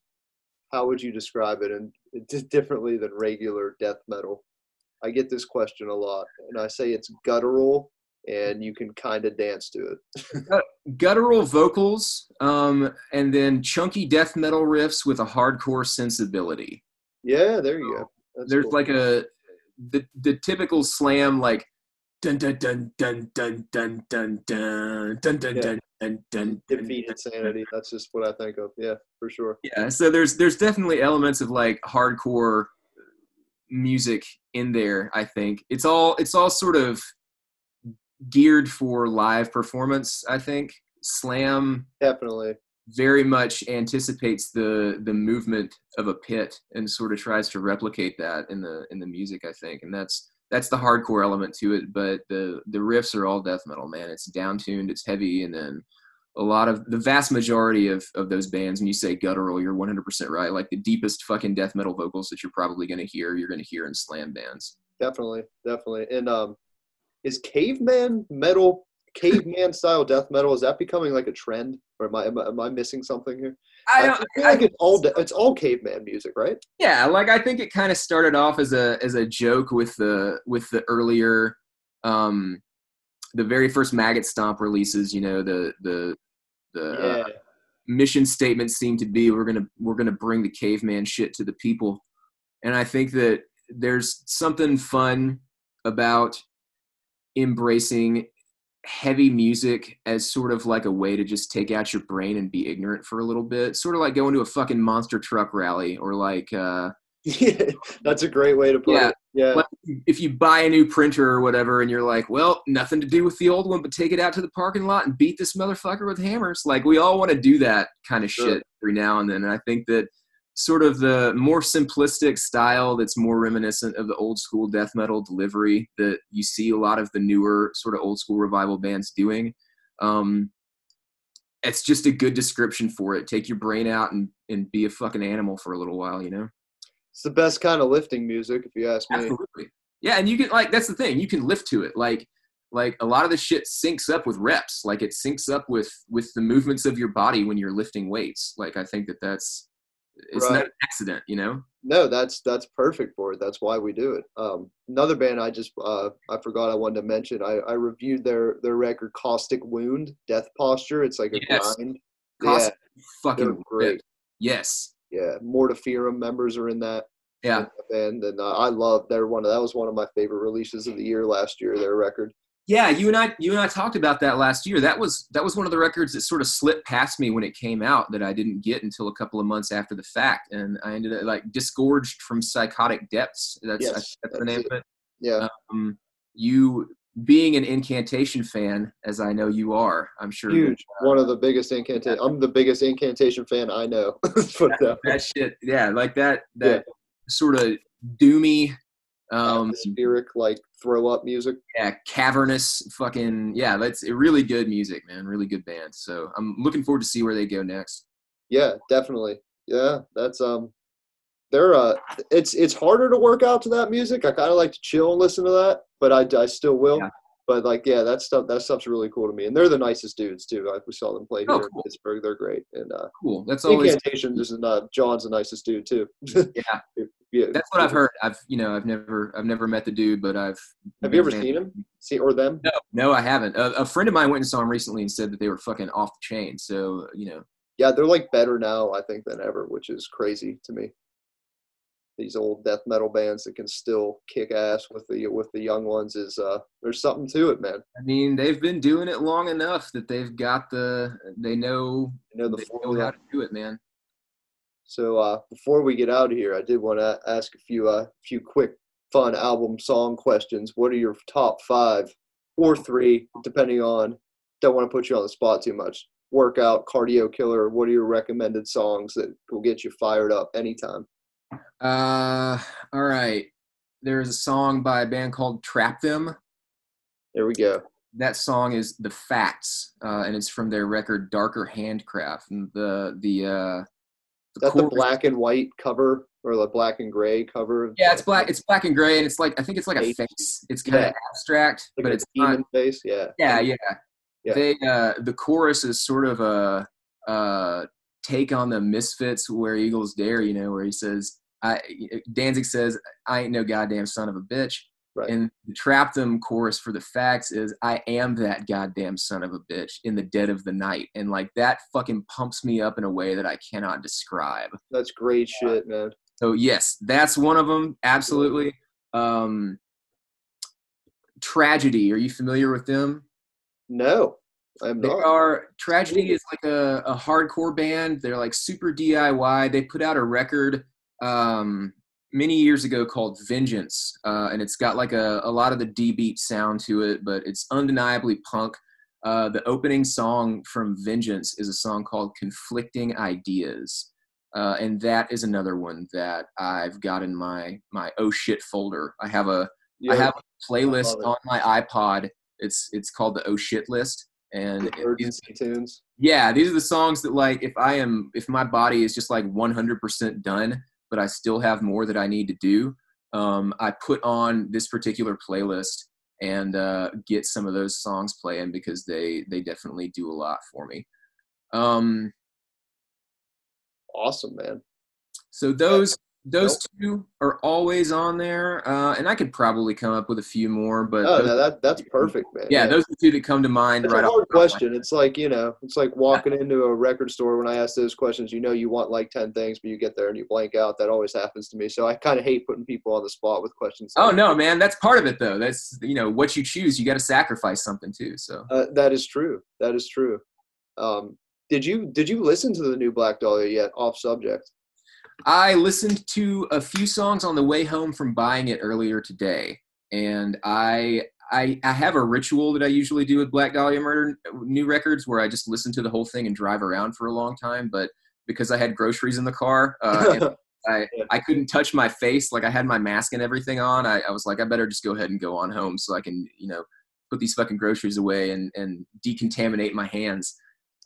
how would you describe it and d- differently than regular death metal? I get this question a lot, and I say it's guttural, and you can kind of dance to it. [laughs] Guttural vocals, um, and then chunky death metal riffs with a hardcore sensibility. Yeah, there you go. That's There's cool. like a the the typical slam like dun dun dun dun dun dun dun dun dun dun Yeah. dun dun dun Defeated Sanity. That's just what I think of. Yeah, for sure. Yeah, so there's there's definitely elements of like hardcore music in there. I think it's all it's all sort of geared for live performance. I think slam Definitely. very much anticipates the the movement of a pit and sort of tries to replicate that in the in the music. I think, and that's that's the hardcore element to it. But the the riffs are all death metal, man. It's down tuned, it's heavy, and then a lot of the vast majority of of those bands. When you say guttural, you're 100 percent right. Like the deepest fucking death metal vocals that you're probably gonna hear, you're gonna hear in slam bands. Definitely. Definitely. And um, is caveman metal, caveman style death metal, is that becoming like a trend, or am I am I, am I missing something here? I don't. feel like it's all it's all caveman music, right? Yeah, like I think it kind of started off as a as a joke with the with the earlier um the very first maggot stomp releases, you know, the the the uh, mission statement seemed to be we're going to we're going to bring the caveman shit to the people. And I think that there's something fun about embracing heavy music as sort of like a way to just take out your brain and be ignorant for a little bit. Sort of like going to a fucking monster truck rally or like uh [laughs] Yeah, that's a great way to put Yeah. it. Yeah, Well, if you buy a new printer or whatever and you're like, well, nothing to do with the old one, but take it out to the parking lot and beat this motherfucker with hammers. Like we all want to do that kind of Sure. shit every now and then. And I think that sort of the more simplistic style that's more reminiscent of the old school death metal delivery that you see a lot of the newer sort of old school revival bands doing. Um, it's just a good description for it. Take your brain out and, and be a fucking animal for a little while, you know? it's the best kind of lifting music, if you ask me. Absolutely. Yeah, and you can like that's the thing. You can lift to it. Like like a lot of the shit syncs up with reps. Like it syncs up with with the movements of your body when you're lifting weights. Like I think that that's it's not an accident, you know. No, that's that's perfect for it. That's why we do it. Um, another band I just uh, I forgot I wanted to mention. I, I reviewed their their record Caustic Wound, Death Posture. It's like a Yes. grind. Cost they're fucking great. Yes. Yeah, Mortiferum members are in that. Yeah. band, and uh, I love. They're one of that was one of my favorite releases of the year last year. Their record. Yeah, you and I you and I talked about that last year. That was that was one of the records that sort of slipped past me when it came out that I didn't get until a couple of months after the fact, and I ended up like disgorged from psychotic depths. That's Yes, think that's the name it. of it. Yeah, um, you being an incantation fan as i know you are i'm sure huge. One of the biggest incantation. I'm the biggest incantation fan I know. [laughs] Let's put it that that shit yeah like that that sort of doomy um atmospheric like throw up music. yeah cavernous fucking yeah that's really good music man really good band so i'm looking forward to see where they go next Yeah, definitely. Yeah, that's um they're uh it's it's harder to work out to that music. I kind of like to chill and listen to that, but I, I still will. Yeah. But like yeah, that stuff that stuff's really cool to me. And they're the nicest dudes too. Like we saw them play here Oh, in. Pittsburgh. They're great. And uh cool that's always Incantation is uh, John's the nicest dude too. [laughs] yeah yeah. that's what i've heard i've you know i've never i've never met the dude but i've Have you ever been a fan. seen him? See or them? no no i haven't a, a friend of mine went and saw him recently and said that they were fucking off the chain so you know Yeah, they're like better now, I think, than ever, which is crazy to me. These old death metal bands that can still kick ass with the with the young ones is uh there's something to it, man. I mean, they've been doing it long enough that they've got the they know know the they know how to do it, man. So uh, before we get out of here, I did want to ask a few uh, few quick fun album song questions. What are your top five or three, depending on? Don't want to put you on the spot too much. Workout, cardio killer. What are your recommended songs that will get you fired up anytime? Uh, all right. There's a song by a band called Trap Them. There we go. That song is The Facts, uh, and it's from their record Darker Handcraft. And the the uh, Is that the black and white cover or the black and gray cover? Yeah, it's black. It's black and gray, and it's like I think it's like a face. It's kind Yeah. of abstract, Like but it's not. face. Yeah. Yeah, yeah. Yeah. They uh, the chorus is sort of a uh, take on the Misfits "Where Eagles Dare," you know, where he says, "I." Danzig says, "I ain't no goddamn son of a bitch." Right. And the Trap Them chorus for the facts is, I am that goddamn son of a bitch in the dead of the night. And like that fucking pumps me up in a way that I cannot describe. That's great shit, man. So yes, that's one of them. Absolutely. Um, Tragedy. Are you familiar with them? No, They are Tragedy is like a, a hardcore band. They're like super DIY. They put out a record um, many years ago called Vengeance, uh, and it's got like a, a lot of the D beat sound to it, but it's undeniably punk. Uh, the opening song from Vengeance is a song called Conflicting Ideas. Uh, and that is another one that I've got in my my oh shit folder. I have a I Yeah, have a playlist on my iPod. It's it's called the oh shit list, and the it- emergency tunes. yeah, these are the songs that like if I am if my body is just like 100% done, but I still have more that I need to do, um, I put on this particular playlist and uh, get some of those songs playing because they they definitely do a lot for me. Um, Awesome, man. so those those two are always on there, uh, and I could probably come up with a few more, but Oh, no, that that's perfect, man. yeah, those are the two that come to mind It's right a hard question. It's like you know, it's like walking into a record store. When I ask those questions, you know, you want like ten things, but you get there and you blank out. That always happens to me. So I kind of hate putting people on the spot with questions. Oh like- no, man, that's part of it though. That's you know what you choose. You got to sacrifice something too. So Uh, that is true. That is true. Um, did you did you listen to the new Black Dahlia yet? Off subject. I listened to a few songs on the way home from buying it earlier today, and I I, I have a ritual that I usually do with Black Dahlia Murder new records where I just listen to the whole thing and drive around for a long time. But because I had groceries in the car, uh, [laughs] I I couldn't touch my face. Like I had my mask and everything on. I, I was like, I better just go ahead and go on home so I can, you know, put these fucking groceries away and, and decontaminate my hands.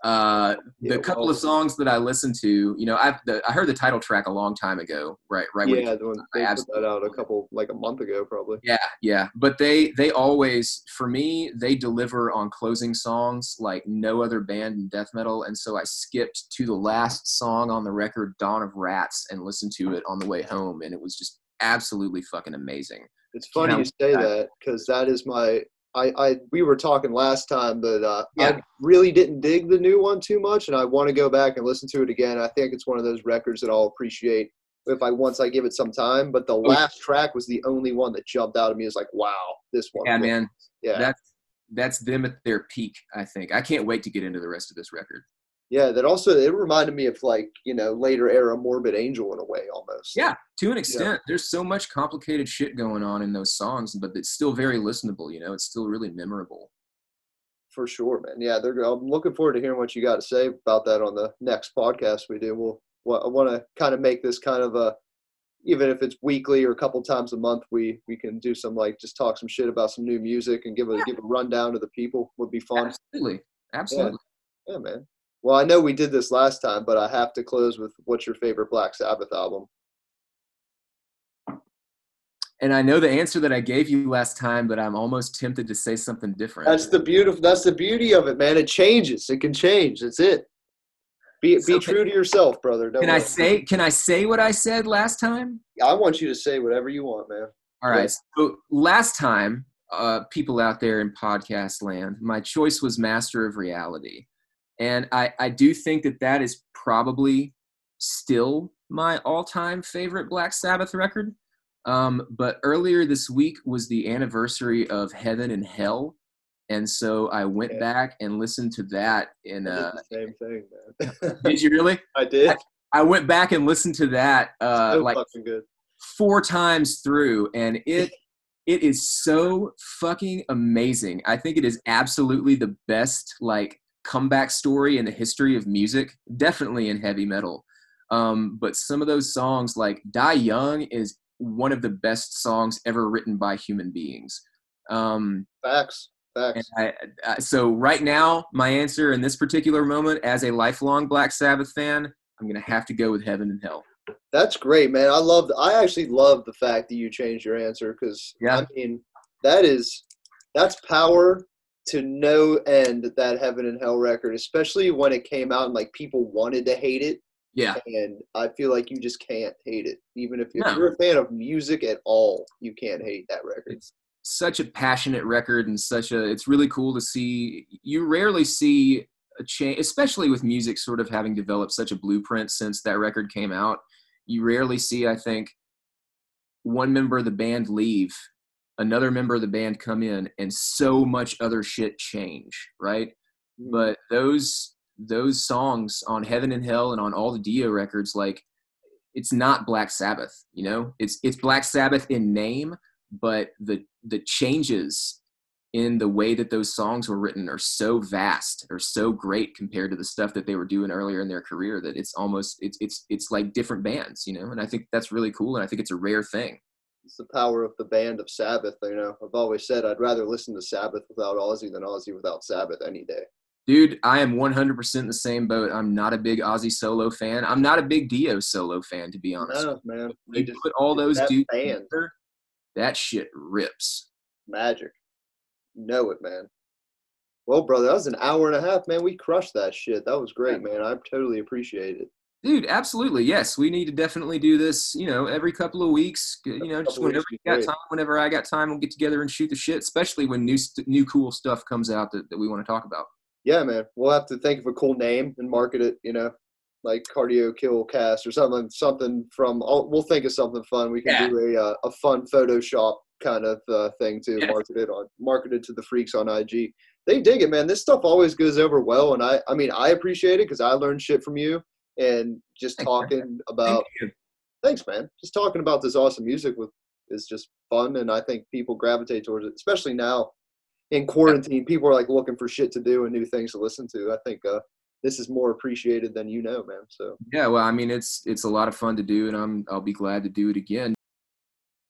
Uh, the Yeah, couple well- of songs that I listened to, you know, the, I heard the title track a long time ago, right? Right. yeah, the one they put that out a couple like a month ago, probably. yeah, yeah, but they they always for me they deliver on closing songs like no other band in death metal, and so I skipped to the last song on the record, "Dawn of Rats," and listened to it on the way home, and it was just absolutely fucking amazing. It's funny Yeah, you say I- that because that is my. I, I we were talking last time, but uh, Yeah. I really didn't dig the new one too much, and I want to go back and listen to it again. I think it's one of those records that I'll appreciate if I once I give it some time. But the last track was the only one that jumped out at me. Is like, wow, this one. Yeah, man, Yeah, that's that's them at their peak. I think I can't wait to get into the rest of this record. Yeah. That also it reminded me of like you know later era Morbid Angel in a way almost. Yeah, to an extent, there's so much complicated shit going on in those songs, but it's still very listenable. You know, it's still really memorable. for sure, man. Yeah, they're. I'm looking forward to hearing what you got to say about that on the next podcast we do. We'll. I want to kind of make this kind of a, even if it's weekly or a couple times a month, we we can do some like just talk some shit about some new music and give a give a rundown to the people. Would be fun. Absolutely, absolutely. Yeah, man. Well, I know we did this last time, but I have to close with what's your favorite Black Sabbath album? And I know the answer that I gave you last time, but I'm almost tempted to say something different. That's the beautiful. That's the beauty of it, man. It changes. It can change. That's it. Be be So true to yourself, brother. Don't Can I say? Can I say what I said last time? I want you to say whatever you want, man. All right. So last time, uh, people out there in podcast land, my choice was Master of Reality, and I I do think that that is probably still my all-time favorite Black Sabbath record. Um, but earlier this week was the anniversary of Heaven and Hell, and so I went Yeah. back and listened to that. In uh, the same thing, man. [laughs] did you really? I did. I went back and listened to that uh, so like fucking good. four times through and it [laughs] it is so fucking amazing i think it is absolutely the best like comeback story in the history of music definitely in heavy metal um, but some of those songs like die young is one of the best songs ever written by human beings um, Facts. Facts. I, I, so right now my answer in this particular moment as a lifelong black sabbath fan I'm gonna have to go with Heaven and Hell. That's great, man. I love. I actually love the fact that you changed your answer because Yeah. I mean that is that's power to no end. That Heaven and Hell record, especially when it came out and like people wanted to hate it, Yeah, and I feel like you just can't hate it. Even if, if you're a fan of music at all, you can't hate that record. it's such a passionate record and such a. It's really cool to see. You rarely see a change, especially with music sort of having developed such a blueprint since that record came out. You rarely see, I think, one member of the band leave, another member of the band come in, and so much other shit change, right? Hmm. but those those songs on heaven and hell and on all the dio records like it's not black sabbath you know? It's it's black sabbath in name but the the changes in the way that those songs were written are so vast or so great compared to the stuff that they were doing earlier in their career that it's almost it's it's it's like different bands you know? And i think that's really cool and i think it's a rare thing it's the power of the band of Sabbath. You know, I've always said I'd rather listen to Sabbath without Ozzy than Ozzy without Sabbath any day. Dude, I am 100% in the same boat. I'm not a big Ozzy solo fan. I'm not a big Dio solo fan, to be honest. No, man, you just put all those that dudes together, that shit rips. magic. You know it, man. Well, brother, that was an hour and a half, man. We crushed that shit. That was great, man. I totally appreciate it. Dude, absolutely. Yes, we need to definitely do this, you know, every couple of weeks. You know, just whenever you got time, whenever I got time, we'll get together and shoot the shit, especially when new new cool stuff comes out that, that we want to talk about. Yeah, man. We'll have to think of a cool name and market it. You know, like Cardio Kill Cast or something. Something from. We'll think of something fun. We can Yeah. do a uh, a fun Photoshop kind of uh, thing to Yes. market it on. Market it to the freaks on IG. They dig it, man. This stuff always goes over well, and I I mean I appreciate it because I learned shit from you and just talking about. Thank thanks, man. Just talking about this awesome music with is just fun, and I think people gravitate towards it, especially now in quarantine. People are like looking for shit to do and new things to listen to. I think uh, this is more appreciated than you know, man. So Yeah, well, I mean, it's it's a lot of fun to do, and I'm I'll be glad to do it again.